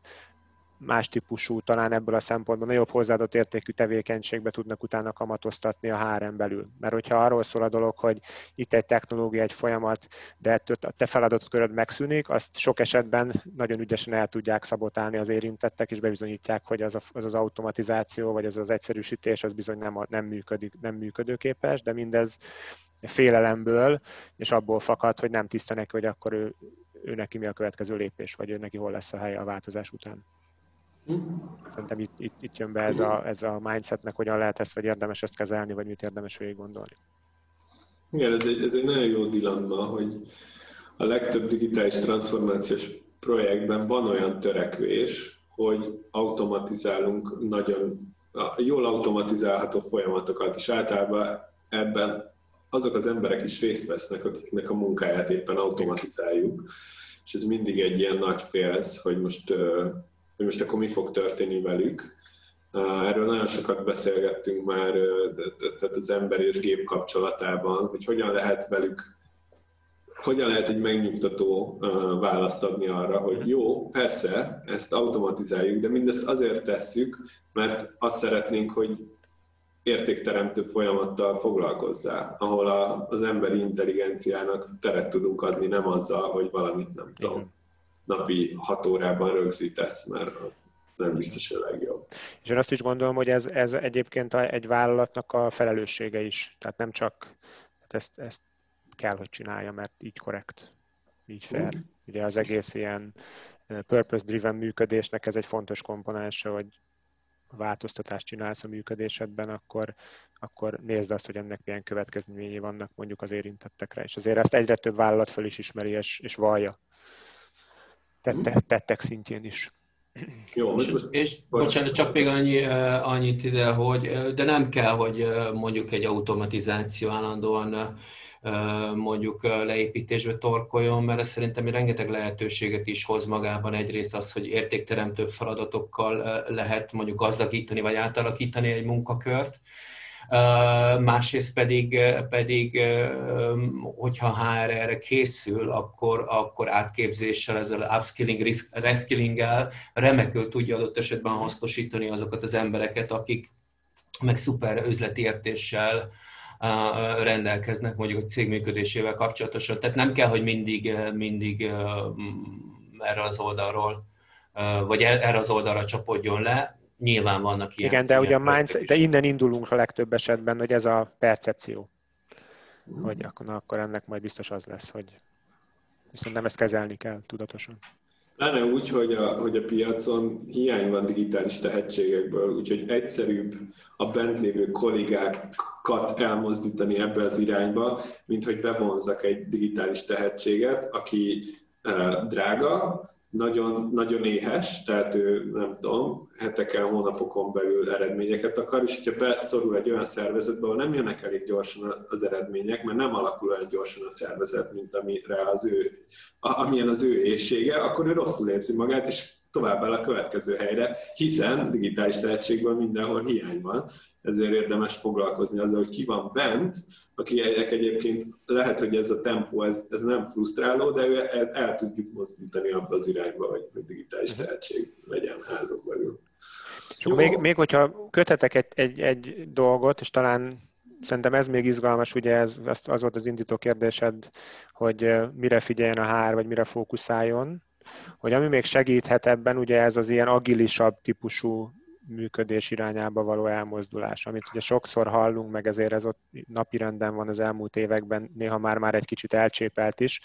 [SPEAKER 3] más típusú, talán ebből a szempontból nagyobb hozzáadott értékű tevékenységbe tudnak utána kamatoztatni a HRM belül. Mert hogyha arról szól a dolog, hogy itt egy technológia, egy folyamat, de ettől a te feladatköröd megszűnik, azt sok esetben nagyon ügyesen el tudják szabotálni az érintettek, és bebizonyítják, hogy az, a, az, az automatizáció, vagy az az egyszerűsítés, az bizony nem, nem, működik, nem működőképes, de mindez félelemből, és abból fakad, hogy nem tiszta neki, hogy akkor ő, ő neki mi a következő lépés, vagy ő neki hol lesz a helye a változás után. Szerintem itt, itt, itt jön be ez a, ez a mindsetnek, hogyan lehet ezt, vagy érdemes ezt kezelni, vagy mit érdemes végig gondolni.
[SPEAKER 2] Igen, ez egy, ez egy nagyon jó dilemma, hogy a legtöbb digitális transformációs projektben van olyan törekvés, hogy automatizálunk nagyon jól automatizálható folyamatokat, és általában ebben azok az emberek is részt vesznek, akiknek a munkáját éppen automatizáljuk, és ez mindig egy ilyen nagy félsz, hogy most hogy most akkor mi fog történni velük. Erről nagyon sokat beszélgettünk már tehát az ember és gép kapcsolatában, hogy hogyan lehet velük hogyan lehet egy megnyugtató választ adni arra, hogy jó, persze, ezt automatizáljuk, de mindezt azért tesszük, mert azt szeretnénk, hogy értékteremtő folyamattal foglalkozzál, ahol az emberi intelligenciának teret tudunk adni, nem azzal, hogy valamit nem tudom napi hat órában rögzítesz, mert az nem biztos a legjobb.
[SPEAKER 3] És én azt is gondolom, hogy ez, ez egyébként egy vállalatnak a felelőssége is. Tehát nem csak hát ezt, ezt kell, hogy csinálja, mert így korrekt, így fair. Mm. Ugye az egész ilyen purpose-driven működésnek ez egy fontos komponense, hogy változtatást csinálsz a működésedben, akkor, akkor nézd azt, hogy ennek milyen következményei vannak mondjuk az érintettekre. És azért ezt egyre több vállalat föl is ismeri és, és vallja tette, tettek szintjén is.
[SPEAKER 4] Jó, és, most, és bocsánat, csak még annyi, annyit ide, hogy de nem kell, hogy mondjuk egy automatizáció állandóan mondjuk leépítésbe torkoljon, mert ez szerintem rengeteg lehetőséget is hoz magában. Egyrészt az, hogy értékteremtő feladatokkal lehet mondjuk gazdagítani vagy átalakítani egy munkakört, másrészt pedig, pedig hogyha HR erre készül, akkor, akkor átképzéssel, ezzel upskilling, reskillinggel remekül tudja adott esetben hasznosítani azokat az embereket, akik meg szuper üzleti értéssel rendelkeznek mondjuk a cég működésével kapcsolatosan. Tehát nem kell, hogy mindig, mindig erre az oldalról, vagy e, erre az oldalra csapodjon le, nyilván vannak ilyen.
[SPEAKER 3] Igen, de ugye a mindset, de innen indulunk a legtöbb esetben, hogy ez a percepció. Mm. Hogy akkor, na, akkor ennek majd biztos az lesz, hogy viszont nem ezt kezelni kell tudatosan.
[SPEAKER 2] Lenne úgy, hogy a, hogy a piacon hiány van digitális tehetségekből, úgyhogy egyszerűbb a bent lévő kollégákat elmozdítani ebbe az irányba, mint hogy bevonzak egy digitális tehetséget, aki uh, drága, nagyon, nagyon éhes, tehát ő nem tudom, heteken, hónapokon belül eredményeket akar, és hogyha beszorul egy olyan szervezetbe, ahol nem jönnek elég gyorsan az eredmények, mert nem alakul olyan gyorsan a szervezet, mint amire az ő, amilyen az ő éjsége, akkor ő rosszul érzi magát, és tovább el a következő helyre, hiszen digitális tehetségből mindenhol hiány van, ezért érdemes foglalkozni azzal, hogy ki van bent, aki egyébként lehet, hogy ez a tempó, ez, ez nem frusztráló, de ő el, el tudjuk mozdítani abba az irányba, hogy, hogy digitális mhm. tehetség legyen házon belül.
[SPEAKER 3] És még, még hogyha kötetek egy, egy, egy dolgot, és talán szerintem ez még izgalmas, ugye ez, az volt az indító kérdésed, hogy mire figyeljen a HR, vagy mire fókuszáljon, hogy ami még segíthet ebben, ugye ez az ilyen agilisabb típusú működés irányába való elmozdulás, amit ugye sokszor hallunk, meg ezért ez ott napirenden van az elmúlt években, néha már már egy kicsit elcsépelt is,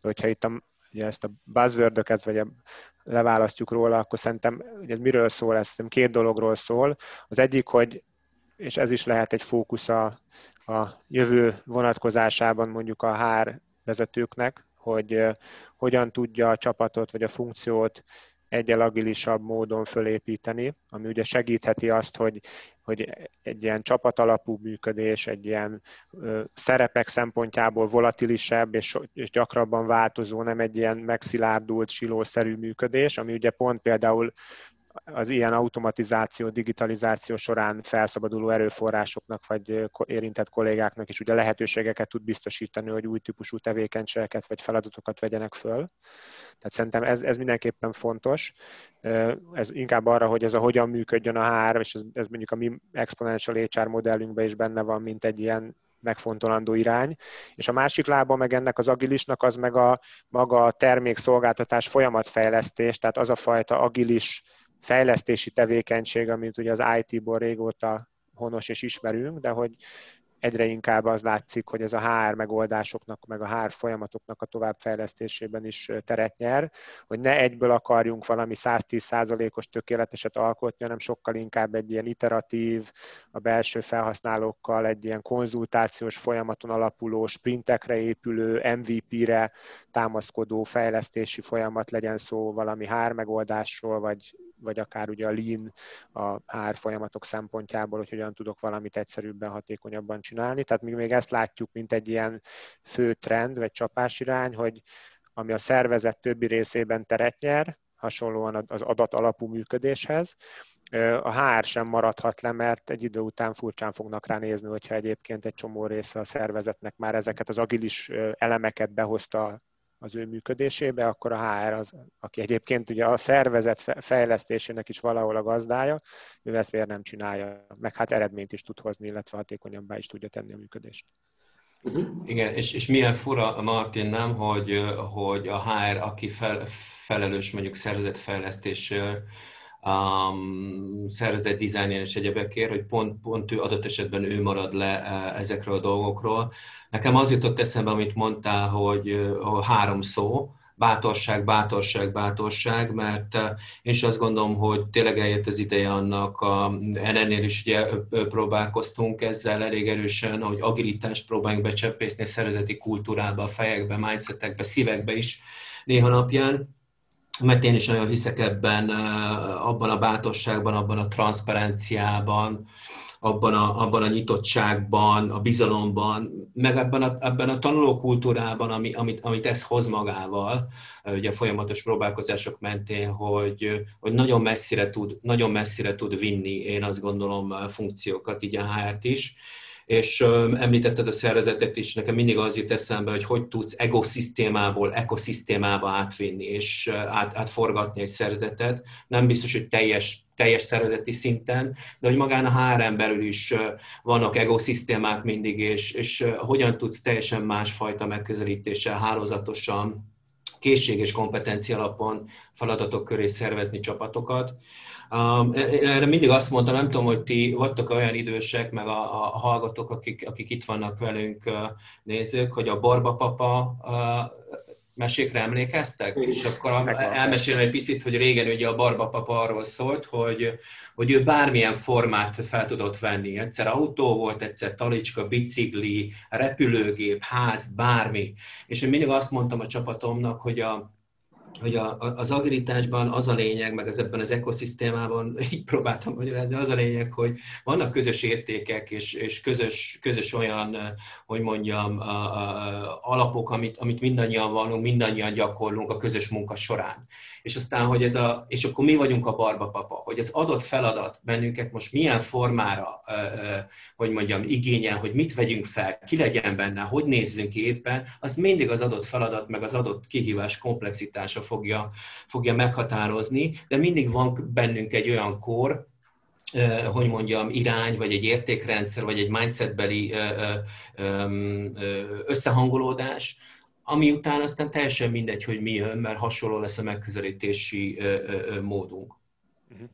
[SPEAKER 3] hogyha itt a, ugye ezt a buzzword vagy a, leválasztjuk róla, akkor szerintem ugye miről szól ez? Szerintem két dologról szól. Az egyik, hogy és ez is lehet egy fókusz a, a jövő vonatkozásában mondjuk a HR vezetőknek, hogy hogyan tudja a csapatot vagy a funkciót egyel agilisabb módon fölépíteni, ami ugye segítheti azt, hogy, hogy egy ilyen csapatalapú működés, egy ilyen szerepek szempontjából volatilisebb és, és gyakrabban változó, nem egy ilyen megszilárdult, silószerű működés, ami ugye pont például az ilyen automatizáció, digitalizáció során felszabaduló erőforrásoknak vagy érintett kollégáknak is ugye lehetőségeket tud biztosítani, hogy új típusú tevékenységeket vagy feladatokat vegyenek föl. Tehát szerintem ez, ez mindenképpen fontos. Ez inkább arra, hogy ez a hogyan működjön a HR, és ez, ez mondjuk a mi exponential HR modellünkben is benne van, mint egy ilyen megfontolandó irány, és a másik lába meg ennek az agilisnak az meg a maga a termékszolgáltatás folyamatfejlesztés, tehát az a fajta agilis fejlesztési tevékenység, amit ugye az IT-ból régóta honos és ismerünk, de hogy egyre inkább az látszik, hogy ez a HR megoldásoknak, meg a HR folyamatoknak a továbbfejlesztésében is teret nyer, hogy ne egyből akarjunk valami 110%-os tökéleteset alkotni, hanem sokkal inkább egy ilyen iteratív, a belső felhasználókkal egy ilyen konzultációs folyamaton alapuló, sprintekre épülő, MVP-re támaszkodó fejlesztési folyamat legyen szó valami HR megoldásról, vagy vagy akár ugye a lean a HR folyamatok szempontjából, hogy hogyan tudok valamit egyszerűbben, hatékonyabban csinálni. Tehát még, még ezt látjuk, mint egy ilyen fő trend, vagy csapásirány, hogy ami a szervezet többi részében teret nyer, hasonlóan az adat alapú működéshez, a HR sem maradhat le, mert egy idő után furcsán fognak rá nézni, hogyha egyébként egy csomó része a szervezetnek már ezeket az agilis elemeket behozta az ő működésébe, akkor a HR az, aki egyébként ugye a szervezet fejlesztésének is valahol a gazdája, ő ezt miért nem csinálja, meg hát eredményt is tud hozni, illetve hatékonyabbá is tudja tenni a működést.
[SPEAKER 4] Uh-huh. Igen, és, és milyen fura, Martin, nem, hogy, hogy a HR, aki fel, felelős mondjuk szervezetfejlesztésről, um, szervezet dizájnján és egyebekért, hogy pont, pont ő adott esetben ő marad le uh, ezekről a dolgokról. Nekem az jutott eszembe, amit mondtál, hogy három szó, bátorság, bátorság, bátorság, mert uh, én is azt gondolom, hogy tényleg eljött az ideje annak, a, ennél is ugye próbálkoztunk ezzel elég erősen, hogy agilitást próbáljunk becsempészni a szervezeti kultúrába, a fejekbe, mindsetekbe, szívekbe is néha napján mert én is nagyon hiszek ebben, abban a bátorságban, abban a transzparenciában, abban a, abban a nyitottságban, a bizalomban, meg ebben a, ebben a tanulókultúrában, ami, amit, amit ez hoz magával, ugye a folyamatos próbálkozások mentén, hogy, hogy nagyon, messzire tud, nagyon messzire tud vinni, én azt gondolom, funkciókat, így a HR-t is és említetted a szervezetet is, nekem mindig az jut eszembe, hogy hogy tudsz egoszisztémából ekoszisztémába átvinni és át, átforgatni egy szervezetet. Nem biztos, hogy teljes teljes szervezeti szinten, de hogy magán a HRM belül is vannak egoszisztémák mindig, és, és hogyan tudsz teljesen másfajta megközelítéssel, hálózatosan, készség és kompetencia alapon feladatok köré szervezni csapatokat. Um, én erre mindig azt mondtam, nem tudom, hogy ti vagytok olyan idősek, meg a, a hallgatók, akik, akik itt vannak velünk nézők, hogy a Barba Papa mesékre emlékeztek? Uh, és akkor elmesélem egy picit, hogy régen ugye a Barba Papa arról szólt, hogy, hogy ő bármilyen formát fel tudott venni. Egyszer autó volt, egyszer talicska, bicikli, repülőgép, ház, bármi. És én mindig azt mondtam a csapatomnak, hogy a, hogy a, az agilitásban az a lényeg, meg az ebben az ekoszisztémában, így próbáltam magyarázni, az a lényeg, hogy vannak közös értékek, és, és közös, közös olyan, hogy mondjam, a, a, alapok, amit, amit mindannyian vallunk, mindannyian gyakorlunk a közös munka során és aztán, hogy ez a, és akkor mi vagyunk a barba papa, hogy az adott feladat bennünket most milyen formára, hogy mondjam, igényel, hogy mit vegyünk fel, ki legyen benne, hogy nézzünk ki éppen, az mindig az adott feladat, meg az adott kihívás komplexitása fogja, fogja meghatározni, de mindig van bennünk egy olyan kor, hogy mondjam, irány, vagy egy értékrendszer, vagy egy mindsetbeli összehangolódás, ami után aztán teljesen mindegy, hogy mi jön, mert hasonló lesz a megközelítési módunk.
[SPEAKER 3] Mhm.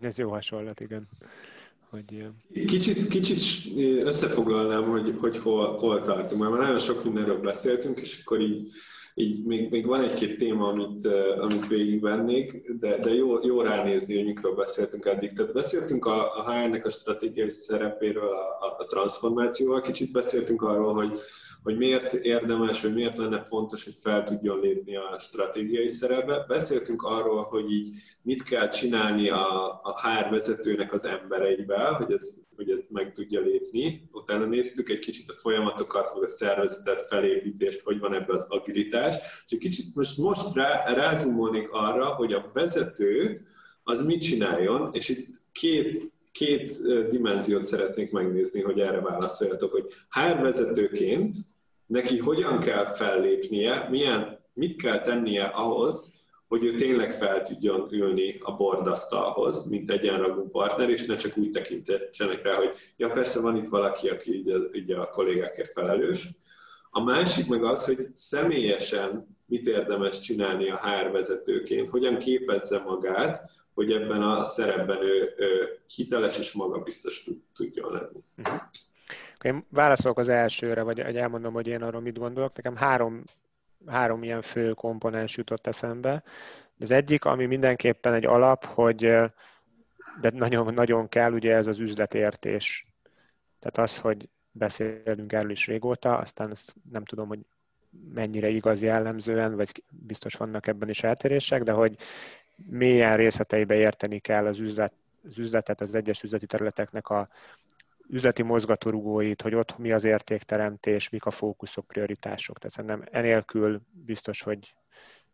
[SPEAKER 3] Ez jó hasonlat, igen.
[SPEAKER 2] Hogy... Kicsit, kicsit összefoglalnám, hogy, hogy hol, hol tartunk, mert már nagyon sok mindenről beszéltünk, és akkor így, így még, még van egy-két téma, amit, amit végigvennék, de, de jó, jó ránézni, hogy mikről beszéltünk eddig. Tehát beszéltünk a, a HR-nek a stratégiai szerepéről, a, a, transformációval, kicsit beszéltünk arról, hogy hogy miért érdemes, vagy miért lenne fontos, hogy fel tudjon lépni a stratégiai szerepbe. Beszéltünk arról, hogy így mit kell csinálni a, a HR vezetőnek az embereivel, hogy, ez, hogy ezt meg tudja lépni. Utána néztük egy kicsit a folyamatokat, vagy a szervezetet, felépítést, hogy van ebbe az agilitás. És egy kicsit most, most rá, rázumolnék arra, hogy a vezető, az mit csináljon, és itt két, két dimenziót szeretnék megnézni, hogy erre válaszoljatok, hogy HR vezetőként neki hogyan kell fellépnie, milyen, mit kell tennie ahhoz, hogy ő tényleg fel tudjon ülni a bordasztalhoz, mint egyenragú partner, és ne csak úgy tekintsenek rá, hogy ja persze van itt valaki, aki így a, így a kollégákért felelős. A másik meg az, hogy személyesen mit érdemes csinálni a HR vezetőként, hogyan képezze magát, hogy ebben a szerepben ő, ő hiteles és magabiztos tudjon lenni.
[SPEAKER 3] Mhm. Én válaszolok az elsőre, vagy elmondom, hogy én arról mit gondolok. Nekem három három ilyen fő komponens jutott eszembe. Az egyik, ami mindenképpen egy alap, hogy de nagyon, nagyon kell, ugye ez az üzletértés. Tehát az, hogy beszélünk erről is régóta, aztán azt nem tudom, hogy mennyire igaz jellemzően, vagy biztos vannak ebben is eltérések, de hogy milyen részleteibe érteni kell az, üzlet, az üzletet, az egyes üzleti területeknek a üzleti mozgatórugóit, hogy ott mi az értékteremtés, mik a fókuszok, prioritások. Tehát szerintem enélkül biztos, hogy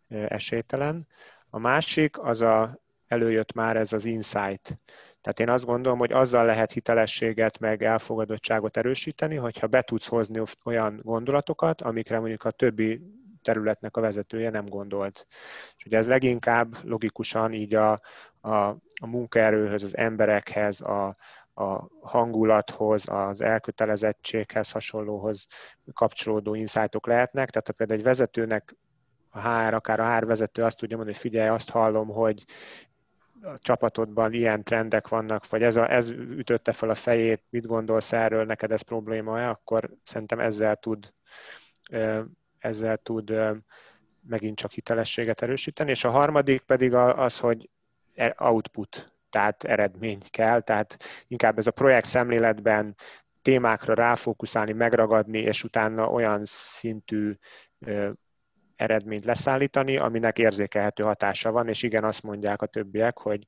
[SPEAKER 3] esélytelen. A másik, az a, előjött már ez az insight. Tehát én azt gondolom, hogy azzal lehet hitelességet meg elfogadottságot erősíteni, hogyha be tudsz hozni olyan gondolatokat, amikre mondjuk a többi területnek a vezetője nem gondolt. És ugye ez leginkább logikusan így a, a, a munkaerőhöz, az emberekhez, a, a hangulathoz, az elkötelezettséghez hasonlóhoz kapcsolódó insightok lehetnek. Tehát ha például egy vezetőnek a HR, akár a HR vezető azt tudja mondani, hogy figyelj, azt hallom, hogy a csapatodban ilyen trendek vannak, vagy ez, a, ez ütötte fel a fejét, mit gondolsz erről, neked ez probléma-e, akkor szerintem ezzel tud, ezzel tud megint csak hitelességet erősíteni. És a harmadik pedig az, hogy e, output, tehát eredmény kell, tehát inkább ez a projekt szemléletben témákra ráfókuszálni, megragadni, és utána olyan szintű eredményt leszállítani, aminek érzékelhető hatása van, és igen, azt mondják a többiek, hogy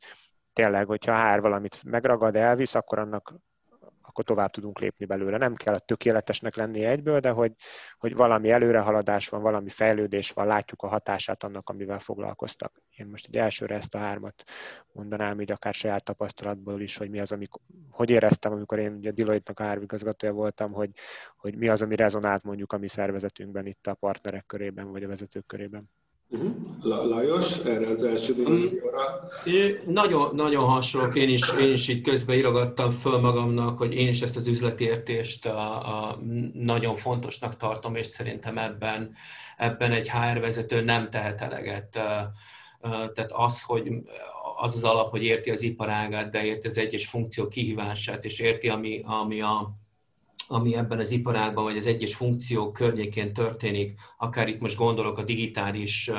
[SPEAKER 3] tényleg, hogyha hár valamit megragad, elvisz, akkor annak akkor tovább tudunk lépni belőle. Nem kell a tökéletesnek lenni egyből, de hogy, hogy valami előrehaladás van, valami fejlődés van, látjuk a hatását annak, amivel foglalkoztak. Én most egy elsőre ezt a hármat mondanám, így akár saját tapasztalatból is, hogy mi az, amikor, hogy éreztem, amikor én ugye Deloitte-nak a hárvigazgatója voltam, hogy, hogy mi az, ami rezonált mondjuk a mi szervezetünkben itt a partnerek körében, vagy a vezetők körében.
[SPEAKER 2] Uh-huh. Lajos, erre az első dimenzióra?
[SPEAKER 4] Nagyon, nagyon hasonló. Én is, én is így közben írogattam föl magamnak, hogy én is ezt az üzleti értést a, a, nagyon fontosnak tartom, és szerintem ebben, ebben egy HR vezető nem tehet eleget. Tehát az, hogy az az alap, hogy érti az iparágát, de érti az egyes funkció kihívását, és érti, ami, ami a, ami ebben az iparágban, vagy az egyes funkciók környékén történik, akár itt most gondolok a digitális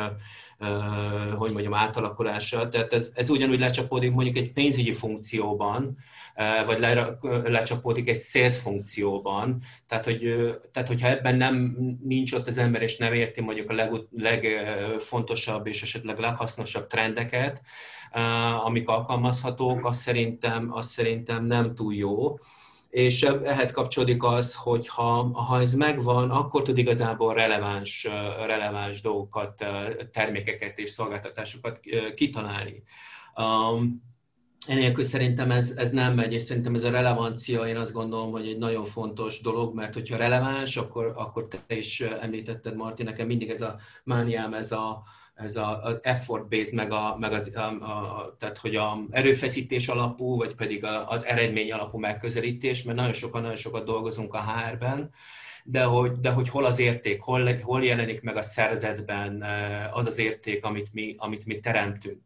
[SPEAKER 4] hogy mondjam, átalakulásra. Tehát ez, ez ugyanúgy lecsapódik mondjuk egy pénzügyi funkcióban, vagy le, lecsapódik egy sales funkcióban. Tehát, hogy, tehát, hogyha ebben nem nincs ott az ember, és nem érti mondjuk a leg, legfontosabb és esetleg leghasznosabb trendeket, amik alkalmazhatók, az szerintem, az szerintem nem túl jó és ehhez kapcsolódik az, hogy ha, ha ez megvan, akkor tud igazából releváns, releváns dolgokat, termékeket és szolgáltatásokat kitalálni. Um, Enélkül szerintem ez, ez nem megy, és szerintem ez a relevancia, én azt gondolom, hogy egy nagyon fontos dolog, mert hogyha releváns, akkor, akkor te is említetted, Marti, nekem mindig ez a mániám, ez a, ez az effort-based, meg, a, meg az, a, a, tehát hogy a erőfeszítés alapú, vagy pedig az eredmény alapú megközelítés, mert nagyon sokan, nagyon sokat dolgozunk a HR-ben, de hogy, de hogy hol az érték, hol, hol jelenik meg a szervezetben az az érték, amit mi, amit mi teremtünk.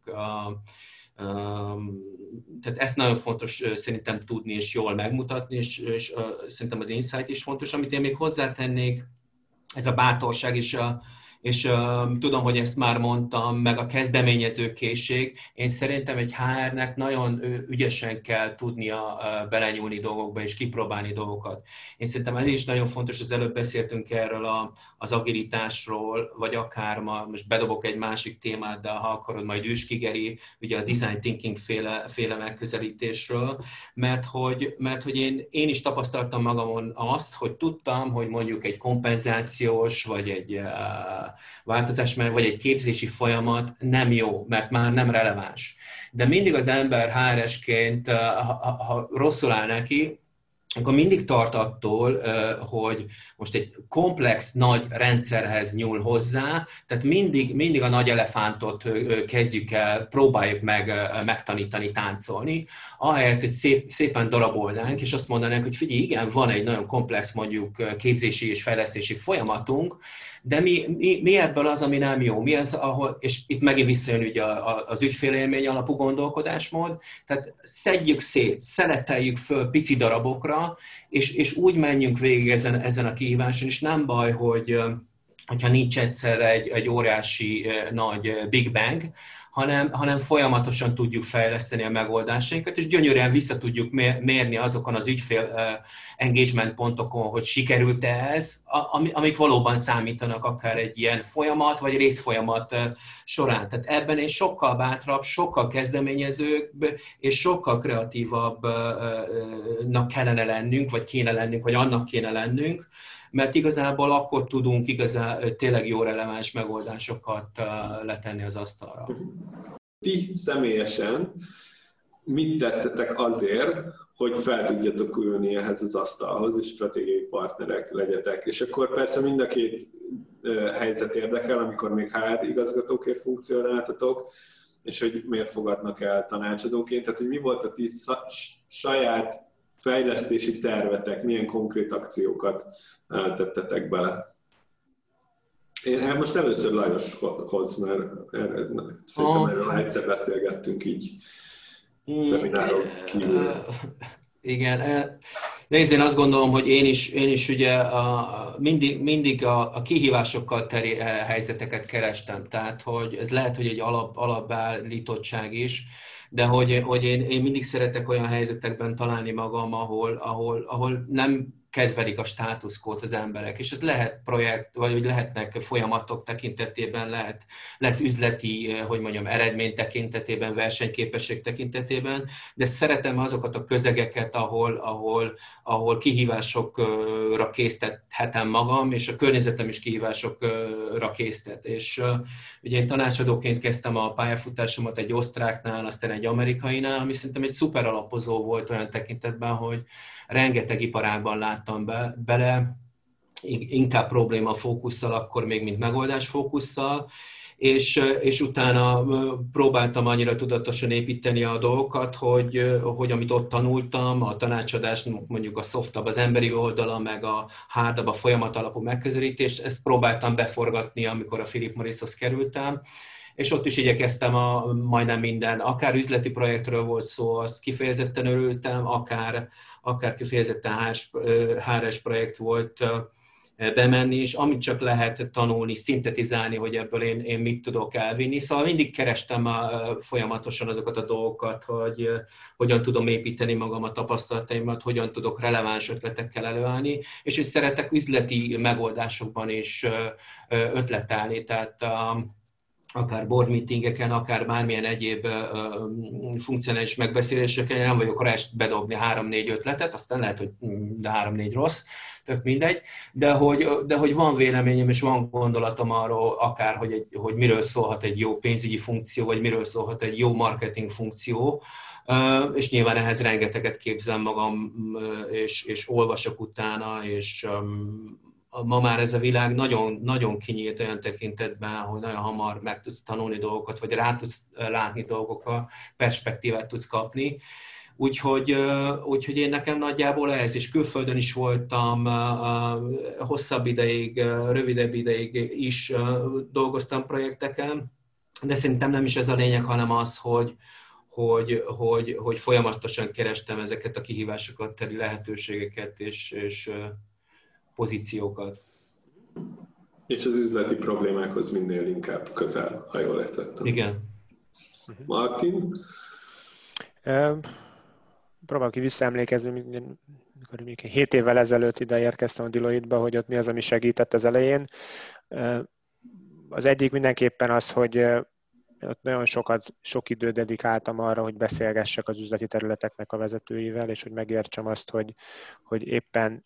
[SPEAKER 4] Tehát ezt nagyon fontos szerintem tudni és jól megmutatni, és, és szerintem az insight is fontos. Amit én még hozzátennék, ez a bátorság és a, és uh, tudom, hogy ezt már mondtam, meg a kezdeményező készség. Én szerintem egy HR-nek nagyon ügyesen kell tudnia uh, belenyúlni dolgokba és kipróbálni dolgokat. Én szerintem ez is nagyon fontos, az előbb beszéltünk erről a, az agilitásról, vagy akár ma, most bedobok egy másik témát, de ha akarod, majd Üskigeri, ugye a design thinking féle, féle megközelítésről, mert hogy, mert hogy én, én is tapasztaltam magamon azt, hogy tudtam, hogy mondjuk egy kompenzációs, vagy egy uh, változás, mert vagy egy képzési folyamat nem jó, mert már nem releváns. De mindig az ember HRS-ként, ha, ha, ha rosszul áll neki, akkor mindig tart attól, hogy most egy komplex nagy rendszerhez nyúl hozzá, tehát mindig, mindig a nagy elefántot kezdjük el, próbáljuk meg megtanítani táncolni, ahelyett, hogy szép, szépen darabolnánk, és azt mondanánk, hogy figyelj, igen, van egy nagyon komplex mondjuk képzési és fejlesztési folyamatunk, de mi, mi, mi ebből az, ami nem jó? Mi az, ahol, és itt megint visszajön ugye az ügyfélélmény alapú gondolkodásmód, tehát szedjük szét, szeleteljük föl pici darabokra, és, és úgy menjünk végig ezen, ezen a kihíváson, és nem baj, hogy hogyha nincs egyszerre egy, egy óriási nagy Big Bang, hanem, hanem folyamatosan tudjuk fejleszteni a megoldásainkat, és gyönyörűen vissza tudjuk mérni azokon az ügyfél engagement pontokon, hogy sikerült-e ez, amik valóban számítanak akár egy ilyen folyamat, vagy részfolyamat során. Tehát ebben én sokkal bátrabb, sokkal kezdeményezőbb, és sokkal kreatívabbnak kellene lennünk, vagy kéne lennünk, vagy annak kéne lennünk, mert igazából akkor tudunk igazán tényleg jó releváns megoldásokat letenni az asztalra.
[SPEAKER 2] Ti személyesen mit tettetek azért, hogy fel tudjatok ülni ehhez az asztalhoz, és stratégiai partnerek legyetek. És akkor persze mind a két helyzet érdekel, amikor még HR igazgatóként funkcionáltatok, és hogy miért fogadnak el tanácsadóként, tehát hogy mi volt a ti saját fejlesztési tervetek, milyen konkrét akciókat tettetek bele? Én hát most először Lajoshoz, mert erre, szerintem oh. erről egyszer beszélgettünk így webinárok kívül.
[SPEAKER 4] Igen, nézd, én azt gondolom, hogy én is, én is ugye a, mindig, mindig a, a kihívásokkal teri helyzeteket kerestem, tehát hogy ez lehet, hogy egy alap, alapbeállítottság is, de hogy, hogy én, én mindig szeretek olyan helyzetekben találni magam, ahol, ahol, ahol nem kedvelik a státuszkót az emberek, és ez lehet projekt, vagy hogy lehetnek folyamatok tekintetében, lehet, lehet üzleti, hogy mondjam, eredmény tekintetében, versenyképesség tekintetében, de szeretem azokat a közegeket, ahol, ahol, ahol kihívásokra késztethetem magam, és a környezetem is kihívásokra késztet. És ugye én tanácsadóként kezdtem a pályafutásomat egy osztráknál, aztán egy amerikainál, ami szerintem egy szuper alapozó volt olyan tekintetben, hogy rengeteg iparágban láttam be, bele, inkább probléma fókusszal, akkor még mint megoldás fókusszal, és, és utána próbáltam annyira tudatosan építeni a dolgokat, hogy, hogy amit ott tanultam, a tanácsadás, mondjuk a softabb, az emberi oldala, meg a hardabb, a folyamat alapú megközelítés, ezt próbáltam beforgatni, amikor a Philip Morrishoz kerültem, és ott is igyekeztem a majdnem minden, akár üzleti projektről volt szó, azt kifejezetten örültem, akár, akár kifejezetten HRS projekt volt bemenni, és amit csak lehet tanulni, szintetizálni, hogy ebből én, én mit tudok elvinni. Szóval mindig kerestem folyamatosan azokat a dolgokat, hogy hogyan tudom építeni magam a tapasztalataimat, hogyan tudok releváns ötletekkel előállni, és hogy szeretek üzleti megoldásokban is ötletelni. Tehát akár board meetingeken, akár bármilyen egyéb funkcionális megbeszéléseken, nem vagyok rá bedobni három-négy ötletet, aztán lehet, hogy de három-négy rossz, tök mindegy, de hogy, de hogy van véleményem és van gondolatom arról, akár, hogy, egy, hogy miről szólhat egy jó pénzügyi funkció, vagy miről szólhat egy jó marketing funkció, és nyilván ehhez rengeteget képzem magam, és, és olvasok utána, és ma már ez a világ nagyon, nagyon kinyílt olyan tekintetben, hogy nagyon hamar meg tudsz tanulni dolgokat, vagy rá tudsz látni dolgokra, perspektívát tudsz kapni. Úgyhogy, úgyhogy én nekem nagyjából ez, és külföldön is voltam, hosszabb ideig, rövidebb ideig is dolgoztam projekteken, de szerintem nem is ez a lényeg, hanem az, hogy, hogy, hogy, hogy folyamatosan kerestem ezeket a kihívásokat, teli lehetőségeket, és, és pozíciókat.
[SPEAKER 2] És az üzleti problémákhoz minél inkább közel, ha jól értettem.
[SPEAKER 4] Igen.
[SPEAKER 2] Martin?
[SPEAKER 3] Próbálok ki visszaemlékezni, mikor mondjuk 7 évvel ezelőtt ide érkeztem a Deloitte-ba, hogy ott mi az, ami segített az elején. Az egyik mindenképpen az, hogy ott nagyon sokat, sok időt dedikáltam arra, hogy beszélgessek az üzleti területeknek a vezetőivel, és hogy megértsem azt, hogy, hogy éppen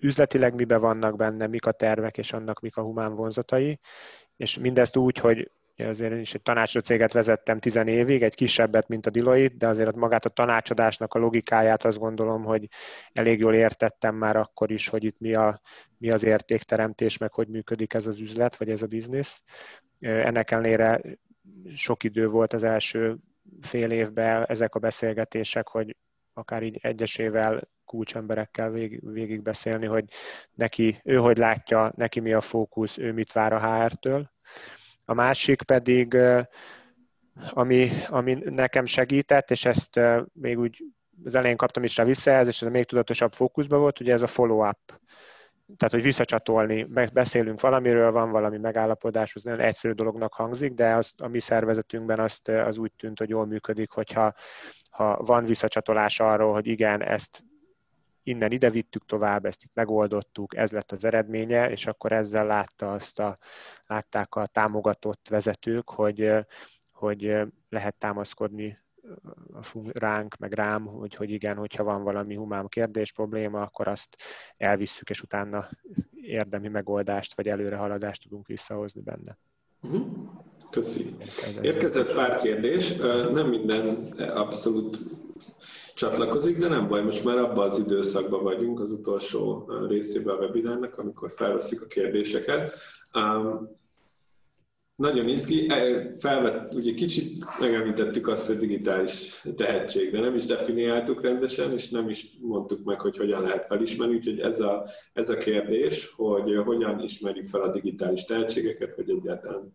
[SPEAKER 3] üzletileg mibe vannak benne, mik a tervek, és annak mik a humán vonzatai, és mindezt úgy, hogy azért én is egy tanácsadó céget vezettem tizen évig, egy kisebbet, mint a Deloitte, de azért magát a tanácsadásnak a logikáját azt gondolom, hogy elég jól értettem már akkor is, hogy itt mi, a, mi az értékteremtés, meg hogy működik ez az üzlet, vagy ez a biznisz. Ennek ellenére sok idő volt az első fél évben ezek a beszélgetések, hogy akár így egyesével kulcsemberekkel végig, végig beszélni, hogy neki, ő hogy látja, neki mi a fókusz, ő mit vár a HR-től. A másik pedig, ami, ami nekem segített, és ezt még úgy az elején kaptam is rá visszajelzést, ez még tudatosabb fókuszban volt, ugye ez a follow-up. Tehát, hogy visszacsatolni, beszélünk valamiről, van valami megállapodás, az nagyon egyszerű dolognak hangzik, de az, a mi szervezetünkben azt, az úgy tűnt, hogy jól működik, hogyha ha van visszacsatolás arról, hogy igen, ezt innen ide vittük tovább, ezt itt megoldottuk, ez lett az eredménye, és akkor ezzel látta azt a, látták a támogatott vezetők, hogy, hogy lehet támaszkodni ránk, meg rám, hogy, hogy igen, hogyha van valami humán kérdés, probléma, akkor azt elvisszük, és utána érdemi megoldást, vagy előrehaladást tudunk visszahozni benne.
[SPEAKER 2] Uh-huh. Köszi. Érkezett pár kérdés, nem minden abszolút csatlakozik, de nem baj, most már abban az időszakban vagyunk, az utolsó részében a webinárnak, amikor felveszik a kérdéseket. Um, nagyon izgi, e, felvett, ugye kicsit megemlítettük azt, hogy digitális tehetség, de nem is definiáltuk rendesen, és nem is mondtuk meg, hogy hogyan lehet felismerni, úgyhogy ez a, ez a kérdés, hogy hogyan ismerjük fel a digitális tehetségeket, hogy egyáltalán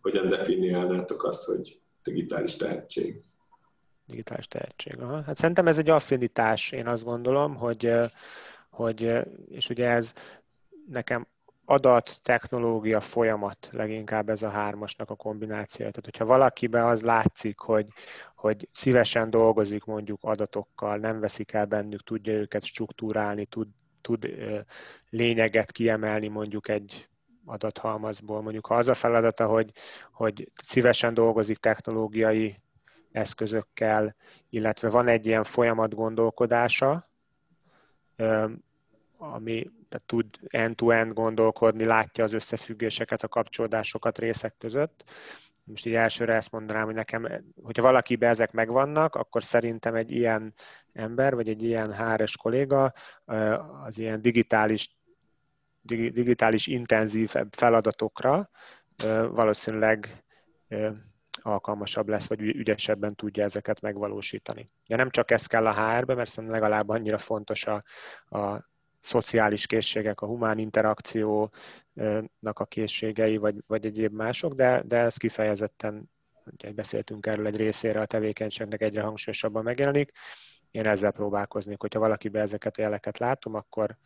[SPEAKER 2] hogyan definiálnátok azt, hogy digitális tehetség.
[SPEAKER 3] Digitális tehetség. Aha. Hát szerintem ez egy affinitás, én azt gondolom, hogy, hogy és ugye ez nekem adat, technológia, folyamat leginkább ez a hármasnak a kombinációja. Tehát, hogyha valakiben az látszik, hogy, hogy szívesen dolgozik mondjuk adatokkal, nem veszik el bennük, tudja őket struktúrálni, tud, tud lényeget kiemelni mondjuk egy adathalmazból. Mondjuk ha az a feladata, hogy, hogy szívesen dolgozik technológiai eszközökkel, illetve van egy ilyen folyamat gondolkodása, ami tehát tud end-to-end gondolkodni, látja az összefüggéseket, a kapcsolódásokat részek között. Most így elsőre ezt mondanám, hogy nekem, hogyha valakiben ezek megvannak, akkor szerintem egy ilyen ember, vagy egy ilyen háres kolléga az ilyen digitális, digitális intenzív feladatokra valószínűleg alkalmasabb lesz, vagy ügyesebben tudja ezeket megvalósítani. Ja, nem csak ez kell a HR-be, mert szerintem legalább annyira fontos a, a szociális készségek, a humán interakciónak a készségei, vagy, vagy egyéb mások, de, de ez kifejezetten, ugye beszéltünk erről egy részére a tevékenységnek egyre hangsúlyosabban megjelenik. Én ezzel próbálkoznék, hogyha valakibe ezeket a jeleket látom, akkor,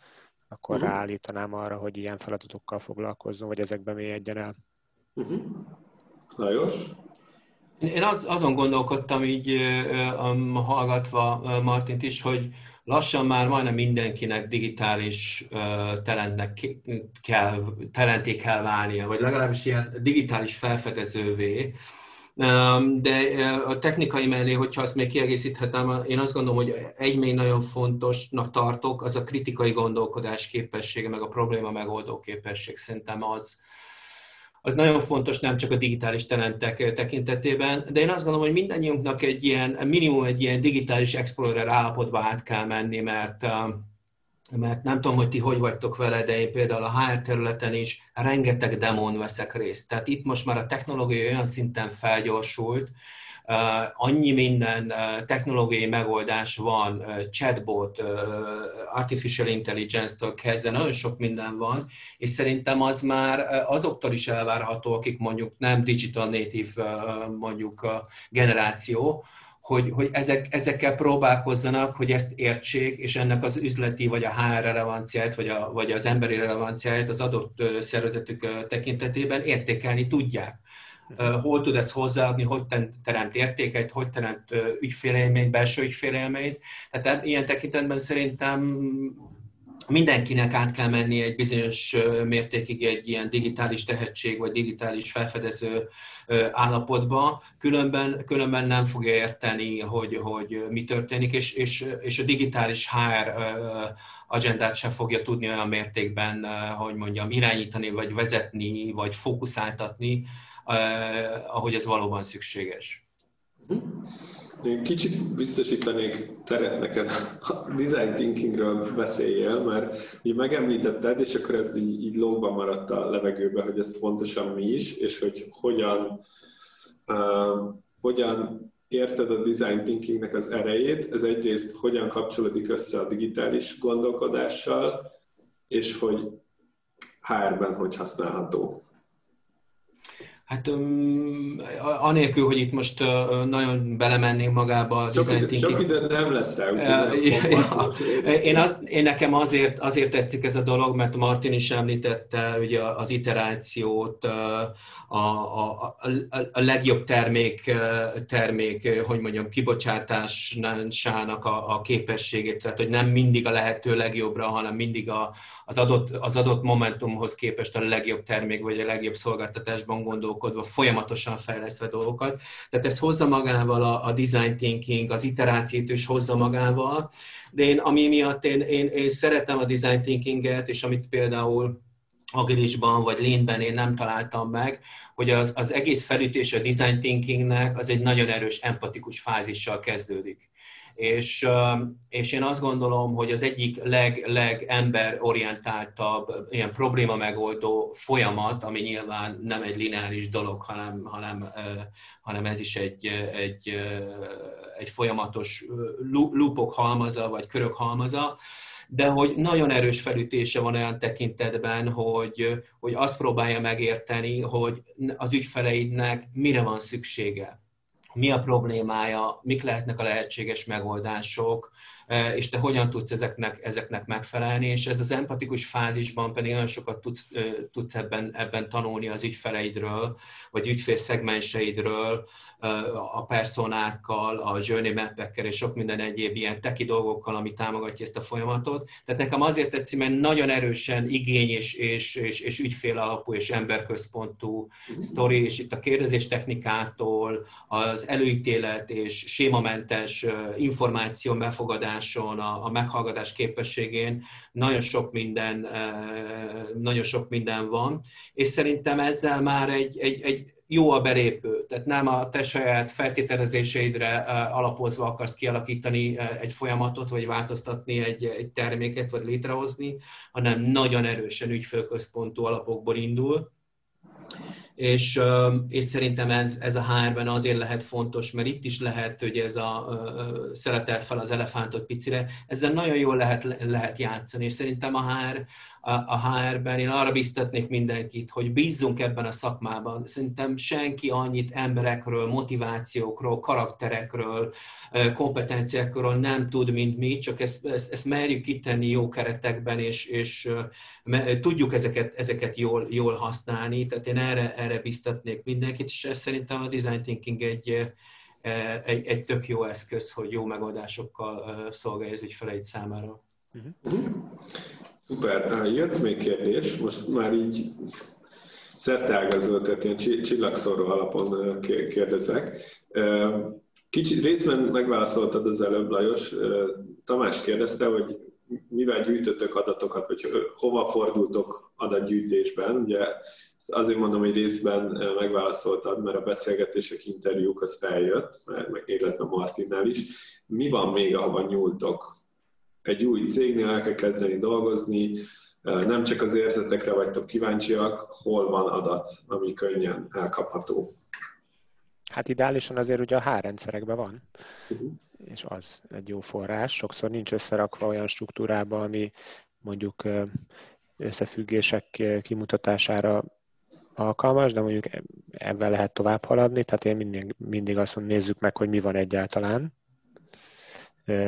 [SPEAKER 3] akkor uh-huh. ráállítanám arra, hogy ilyen feladatokkal foglalkozzon, vagy ezekben mélyedjen el.
[SPEAKER 2] Uh-huh. Lajos?
[SPEAKER 4] Én az, azon gondolkodtam így hallgatva Martint is, hogy lassan már majdnem mindenkinek digitális talentnek kell, talenté kell válnia, vagy legalábbis ilyen digitális felfedezővé. De a technikai mellé, hogyha azt még kiegészíthetem, én azt gondolom, hogy egy még nagyon fontosnak tartok, az a kritikai gondolkodás képessége, meg a probléma megoldó képesség. Szerintem az, az nagyon fontos nem csak a digitális talentek tekintetében, de én azt gondolom, hogy mindannyiunknak egy ilyen, minimum egy ilyen digitális explorer állapotba át kell menni, mert mert nem tudom, hogy ti hogy vagytok vele, de én például a HR területen is rengeteg demón veszek részt. Tehát itt most már a technológia olyan szinten felgyorsult, annyi minden technológiai megoldás van, chatbot, artificial intelligence-től kezdve, nagyon sok minden van, és szerintem az már azoktól is elvárható, akik mondjuk nem digital native mondjuk generáció, hogy, hogy ezek, ezekkel próbálkozzanak, hogy ezt értsék, és ennek az üzleti, vagy a HR relevanciáját, vagy, a, vagy az emberi relevanciáját az adott szervezetük tekintetében értékelni tudják hol tud ezt hozzáadni, hogy teremt értéket, hogy teremt ügyfélélményt, belső ügyfélélményt. Tehát ilyen tekintetben szerintem mindenkinek át kell menni egy bizonyos mértékig egy ilyen digitális tehetség vagy digitális felfedező állapotba, különben, különben nem fogja érteni, hogy, hogy mi történik, és, és, és a digitális HR agendát sem fogja tudni olyan mértékben, hogy mondjam, irányítani, vagy vezetni, vagy fókuszáltatni, ahogy ez valóban szükséges.
[SPEAKER 2] Mhm. Én kicsit biztosítanék teret neked a design thinkingről beszéljél, mert így megemlítetted, és akkor ez így, így lógban maradt a levegőbe, hogy ez pontosan mi is, és hogy hogyan, uh, hogyan érted a design thinkingnek az erejét. Ez egyrészt hogyan kapcsolódik össze a digitális gondolkodással, és hogy HR-ben hogy használható.
[SPEAKER 4] Hát um, anélkül, hogy itt most uh, nagyon belemennénk magába a
[SPEAKER 2] design thinking. Sok idő nem lesz rá. Uh, ja,
[SPEAKER 4] én, az, én nekem azért, azért tetszik ez a dolog, mert Martin is említette ugye az iterációt, a, a, a, a legjobb termék, termék, hogy mondjam, kibocsátásának a, a képességét, tehát hogy nem mindig a lehető legjobbra, hanem mindig a, az, adott, az adott momentumhoz képest a legjobb termék vagy a legjobb szolgáltatásban gondolkodva, folyamatosan fejlesztve dolgokat. Tehát ez hozza magával a, a design thinking, az iterációt is hozza magával, de én, ami miatt én, én, én szeretem a design thinkinget, és amit például agilisban vagy leanben én nem találtam meg, hogy az, az egész felütés a design thinkingnek az egy nagyon erős empatikus fázissal kezdődik. És, és én azt gondolom, hogy az egyik leg, leg emberorientáltabb, ilyen probléma megoldó folyamat, ami nyilván nem egy lineáris dolog, hanem, hanem, hanem ez is egy, egy, egy folyamatos lupok halmaza, vagy körök halmaza, de hogy nagyon erős felütése van olyan tekintetben, hogy, hogy azt próbálja megérteni, hogy az ügyfeleidnek mire van szüksége mi a problémája, mik lehetnek a lehetséges megoldások, és te hogyan tudsz ezeknek, ezeknek megfelelni, és ez az empatikus fázisban pedig nagyon sokat tudsz, e, tudsz ebben, ebben tanulni az ügyfeleidről, vagy ügyfélszegmenseidről, a personákkal, a journey map és sok minden egyéb ilyen teki dolgokkal, ami támogatja ezt a folyamatot. Tehát nekem azért tetszik, mert nagyon erősen igény és, és, és, és ügyfél alapú és emberközpontú uh-huh. sztori, és itt a kérdezés technikától, az előítélet és sémamentes információ befogadáson, a, a meghallgatás képességén nagyon sok minden, nagyon sok minden van, és szerintem ezzel már egy, egy, egy jó a belépő, tehát nem a te saját feltételezéseidre alapozva akarsz kialakítani egy folyamatot, vagy változtatni egy, egy terméket, vagy létrehozni, hanem nagyon erősen ügyfélközpontú alapokból indul, és, és szerintem ez, ez a HR-ben azért lehet fontos, mert itt is lehet, hogy ez a szeretett fel az elefántot picire, ezzel nagyon jól lehet, lehet játszani, és szerintem a HR a HR-ben, én arra biztatnék mindenkit, hogy bízzunk ebben a szakmában. Szerintem senki annyit emberekről, motivációkról, karakterekről, kompetenciákról nem tud, mint mi, csak ezt, ezt, ezt merjük kitenni jó keretekben, és, és tudjuk ezeket, ezeket jól, jól használni. Tehát én erre, erre biztatnék mindenkit, és ez szerintem a design thinking egy, egy, egy tök jó eszköz, hogy jó megoldásokkal szolgálja az ügyfeleid számára. Uh-huh.
[SPEAKER 2] Szuper, jött még kérdés, most már így szerteágazó, tehát ilyen csillagszoró alapon kérdezek. Kicsit részben megválaszoltad az előbb, Lajos. Tamás kérdezte, hogy mivel gyűjtöttök adatokat, vagy hova fordultok adatgyűjtésben. Ugye azért mondom, hogy részben megválaszoltad, mert a beszélgetések, interjúk az feljött, meg illetve Martinnál is. Mi van még, ahova nyúltok? Egy új cégnél el kell kezdeni dolgozni, nem csak az érzetekre vagytok kíváncsiak, hol van adat, ami könnyen elkapható.
[SPEAKER 3] Hát ideálisan azért ugye a H rendszerekben van, uh-huh. és az egy jó forrás. Sokszor nincs összerakva olyan struktúrába, ami mondjuk összefüggések kimutatására alkalmas, de mondjuk ebben lehet tovább haladni, tehát én mindig, mindig azt mondom, nézzük meg, hogy mi van egyáltalán,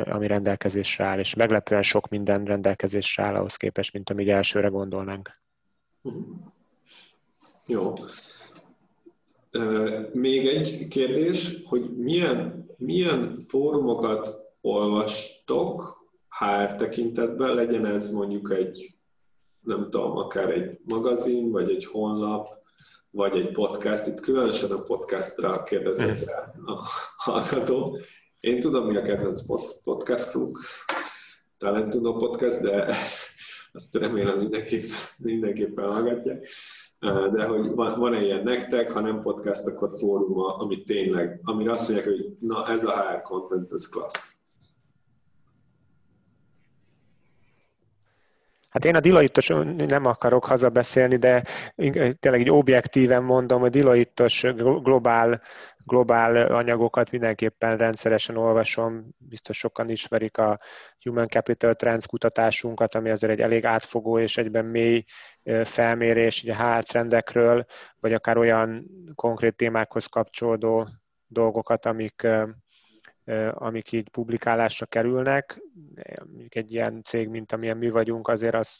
[SPEAKER 3] ami rendelkezésre áll, és meglepően sok minden rendelkezésre áll ahhoz képest, mint amíg elsőre gondolnánk.
[SPEAKER 2] Jó. Még egy kérdés, hogy milyen, milyen fórumokat olvastok HR tekintetben, legyen ez mondjuk egy, nem tudom, akár egy magazin, vagy egy honlap, vagy egy podcast, itt különösen a podcastra kérdezett rá a hallgató. Én tudom, mi a kedvenc podcastunk, Talentuno podcast, de azt remélem mindenképpen, mindenképpen hallgatják. De hogy van, van-e ilyen nektek, ha nem podcast, akkor fórum, ami tényleg, amire azt mondják, hogy na ez a HR content, ez klassz.
[SPEAKER 3] Hát én a Deloitte-os nem akarok hazabeszélni, de tényleg egy objektíven mondom, hogy Deloitte-os globál, globál anyagokat mindenképpen rendszeresen olvasom. Biztos sokan ismerik a Human Capital Trends kutatásunkat, ami azért egy elég átfogó és egyben mély felmérés a HR vagy akár olyan konkrét témákhoz kapcsolódó dolgokat, amik amik így publikálásra kerülnek. Mondjuk egy ilyen cég, mint amilyen mi vagyunk, azért az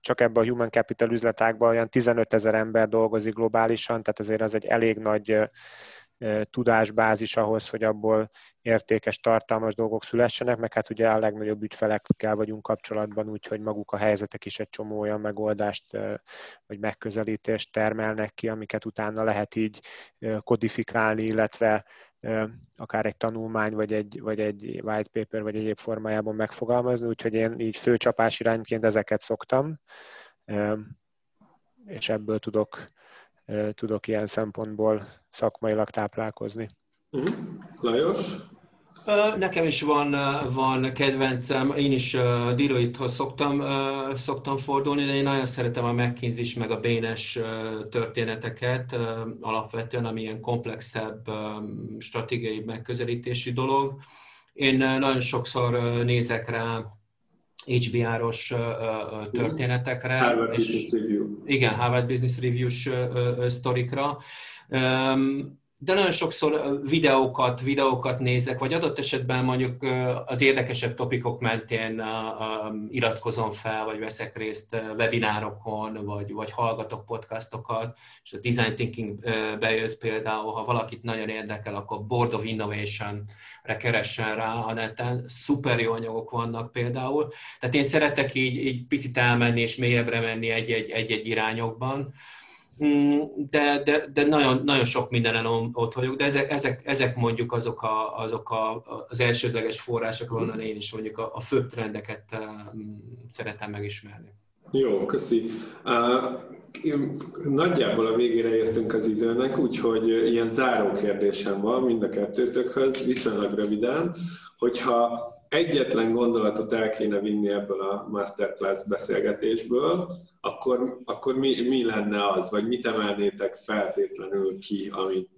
[SPEAKER 3] csak ebben a human capital üzletákban olyan 15 ezer ember dolgozik globálisan, tehát azért az egy elég nagy tudásbázis ahhoz, hogy abból értékes, tartalmas dolgok szülessenek, meg hát ugye a legnagyobb ügyfelekkel vagyunk kapcsolatban, úgyhogy maguk a helyzetek is egy csomó olyan megoldást vagy megközelítést termelnek ki, amiket utána lehet így kodifikálni, illetve akár egy tanulmány, vagy egy, vagy egy white paper, vagy egyéb formájában megfogalmazni, úgyhogy én így főcsapás irányként ezeket szoktam, és ebből tudok, tudok ilyen szempontból szakmailag táplálkozni.
[SPEAKER 2] Uh-huh. Lajos?
[SPEAKER 4] Nekem is van, van kedvencem, én is Deloitte-hoz szoktam, szoktam fordulni, de én nagyon szeretem a McKinsey meg a Bénes történeteket, alapvetően, ami ilyen komplexebb, stratégiai megközelítési dolog. Én nagyon sokszor nézek rá HBR-os uh, történetekre.
[SPEAKER 2] Harvard és, Business Review.
[SPEAKER 4] Igen, Harvard Business Review-s sztorikra. Um, de nagyon sokszor videókat, videókat nézek, vagy adott esetben mondjuk az érdekesebb topikok mentén iratkozom fel, vagy veszek részt webinárokon, vagy, vagy hallgatok podcastokat, és a Design Thinking bejött például, ha valakit nagyon érdekel, akkor Board of Innovation-re keressen rá a neten, szuper jó anyagok vannak például. Tehát én szeretek így, így picit elmenni és mélyebbre menni egy-egy irányokban. Mm, de, de, de nagyon, nagyon sok mindenen ott vagyok, de ezek, ezek, ezek mondjuk azok, a, azok a, az elsődleges források, ahonnan én is mondjuk a, a főbb trendeket szeretem megismerni.
[SPEAKER 2] Jó, köszi. Nagyjából a végére értünk az időnek, úgyhogy ilyen záró kérdésem van mind a kettőtökhöz, viszonylag röviden, hogyha egyetlen gondolatot el kéne vinni ebből a masterclass beszélgetésből, akkor, akkor mi, mi lenne az, vagy mit emelnétek feltétlenül ki, ami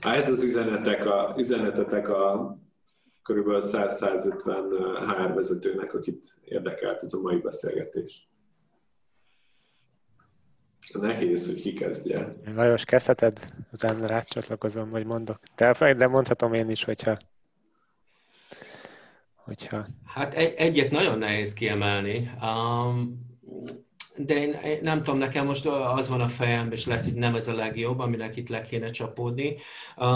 [SPEAKER 2] ha ez az üzenetek a, üzenetetek a kb. 100-150 HR vezetőnek, akit érdekelt ez a mai beszélgetés. Nehéz, hogy ki kezdje.
[SPEAKER 3] Lajos, kezdheted? Utána rácsatlakozom, vagy mondok. De, de mondhatom én is, hogyha hogyha...
[SPEAKER 4] Hát egy, egyet nagyon nehéz kiemelni, um, de én, nem tudom, nekem most az van a fejem, és lehet, hogy nem ez a legjobb, aminek itt le kéne csapódni, uh,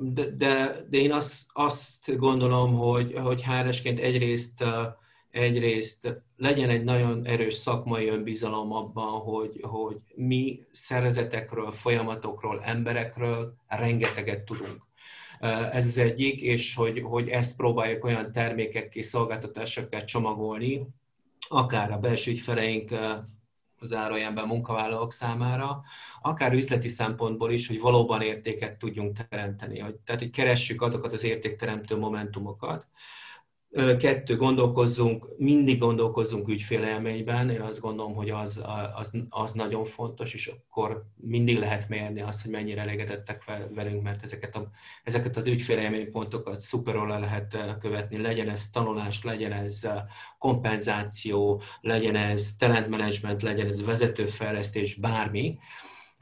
[SPEAKER 4] de, de, de én azt, azt gondolom, hogy, hogy háresként egyrészt uh, egyrészt legyen egy nagyon erős szakmai önbizalom abban, hogy, hogy mi szervezetekről, folyamatokról, emberekről rengeteget tudunk. Ez az egyik, és hogy, hogy ezt próbáljuk olyan termékekkel, szolgáltatásokkal csomagolni, akár a belső ügyfeleink az árajelben munkavállalók számára, akár üzleti szempontból is, hogy valóban értéket tudjunk teremteni. Tehát, hogy keressük azokat az értékteremtő momentumokat, Kettő, gondolkozzunk, mindig gondolkozzunk ügyfélelmeiben, én azt gondolom, hogy az, az, az nagyon fontos, és akkor mindig lehet mérni azt, hogy mennyire elégedettek velünk, mert ezeket, a, ezeket az ügyfélelménypontokat szuperul le lehet követni, legyen ez tanulás, legyen ez kompenzáció, legyen ez talentmanagement, legyen ez vezetőfejlesztés, bármi,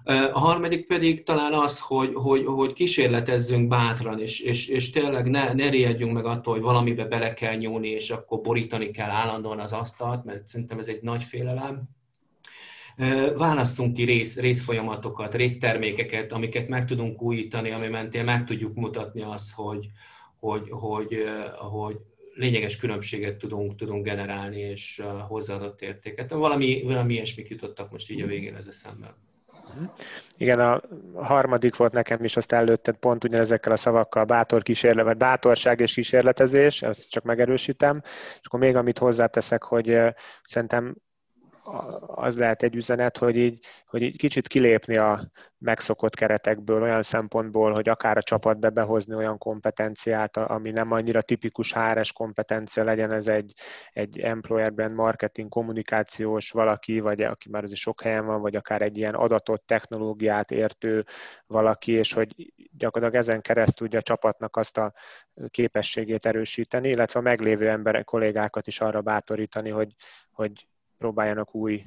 [SPEAKER 4] a harmadik pedig talán az, hogy, hogy, hogy kísérletezzünk bátran, és, és, és tényleg ne, ne riadjunk meg attól, hogy valamibe bele kell nyúlni, és akkor borítani kell állandóan az asztalt, mert szerintem ez egy nagy félelem. Választunk ki rész, részfolyamatokat, résztermékeket, amiket meg tudunk újítani, ami mentén meg tudjuk mutatni azt, hogy, hogy, hogy, hogy lényeges különbséget tudunk, tudunk generálni, és hozzáadott értéket. Valami, valami ilyesmik jutottak most így a végén ez eszembe.
[SPEAKER 3] Igen, a harmadik volt nekem is, azt előtted pont ugyanezekkel a szavakkal, bátor kísérlet, vagy bátorság és kísérletezés, ezt csak megerősítem, és akkor még amit hozzáteszek, hogy szerintem az lehet egy üzenet, hogy így, hogy így kicsit kilépni a megszokott keretekből olyan szempontból, hogy akár a csapatba behozni olyan kompetenciát, ami nem annyira tipikus HRS kompetencia legyen, ez egy, egy employer brand marketing kommunikációs valaki, vagy aki már azért sok helyen van, vagy akár egy ilyen adatot, technológiát értő valaki, és hogy gyakorlatilag ezen keresztül ugye a csapatnak azt a képességét erősíteni, illetve a meglévő emberek, kollégákat is arra bátorítani, hogy, hogy próbáljanak új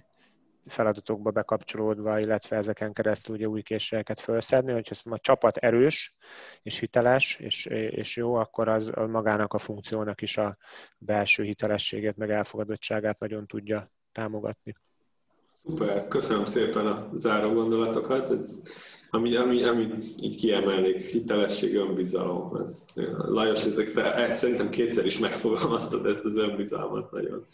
[SPEAKER 3] feladatokba bekapcsolódva, illetve ezeken keresztül ugye új készségeket felszedni, hogyha a csapat erős és hiteles és, és jó, akkor az, magának a funkciónak is a belső hitelességét, meg elfogadottságát nagyon tudja támogatni.
[SPEAKER 2] Szuper, köszönöm szépen a záró gondolatokat. Ez, ami, ami, ami így kiemelnék, hitelesség, önbizalom. Ez, Lajos, te, szerintem kétszer is megfogalmaztad ezt az önbizalmat nagyon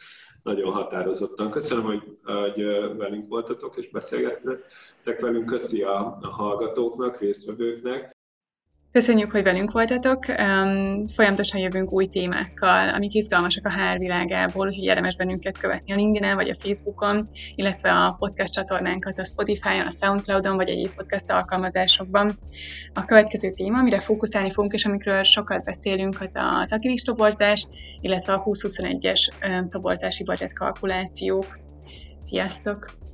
[SPEAKER 2] nagyon határozottan. Köszönöm, hogy, hogy velünk voltatok és beszélgettek velünk. Köszi a, a hallgatóknak, résztvevőknek.
[SPEAKER 1] Köszönjük, hogy velünk voltatok. Folyamatosan jövünk új témákkal, amik izgalmasak a HR világából, úgyhogy érdemes bennünket követni a LinkedIn-en vagy a Facebookon, illetve a podcast csatornánkat a Spotify-on, a Soundcloud-on vagy egyéb podcast alkalmazásokban. A következő téma, amire fókuszálni fogunk, és amikről sokat beszélünk, az az agilis toborzás, illetve a 2021-es toborzási budget kalkulációk. Sziasztok!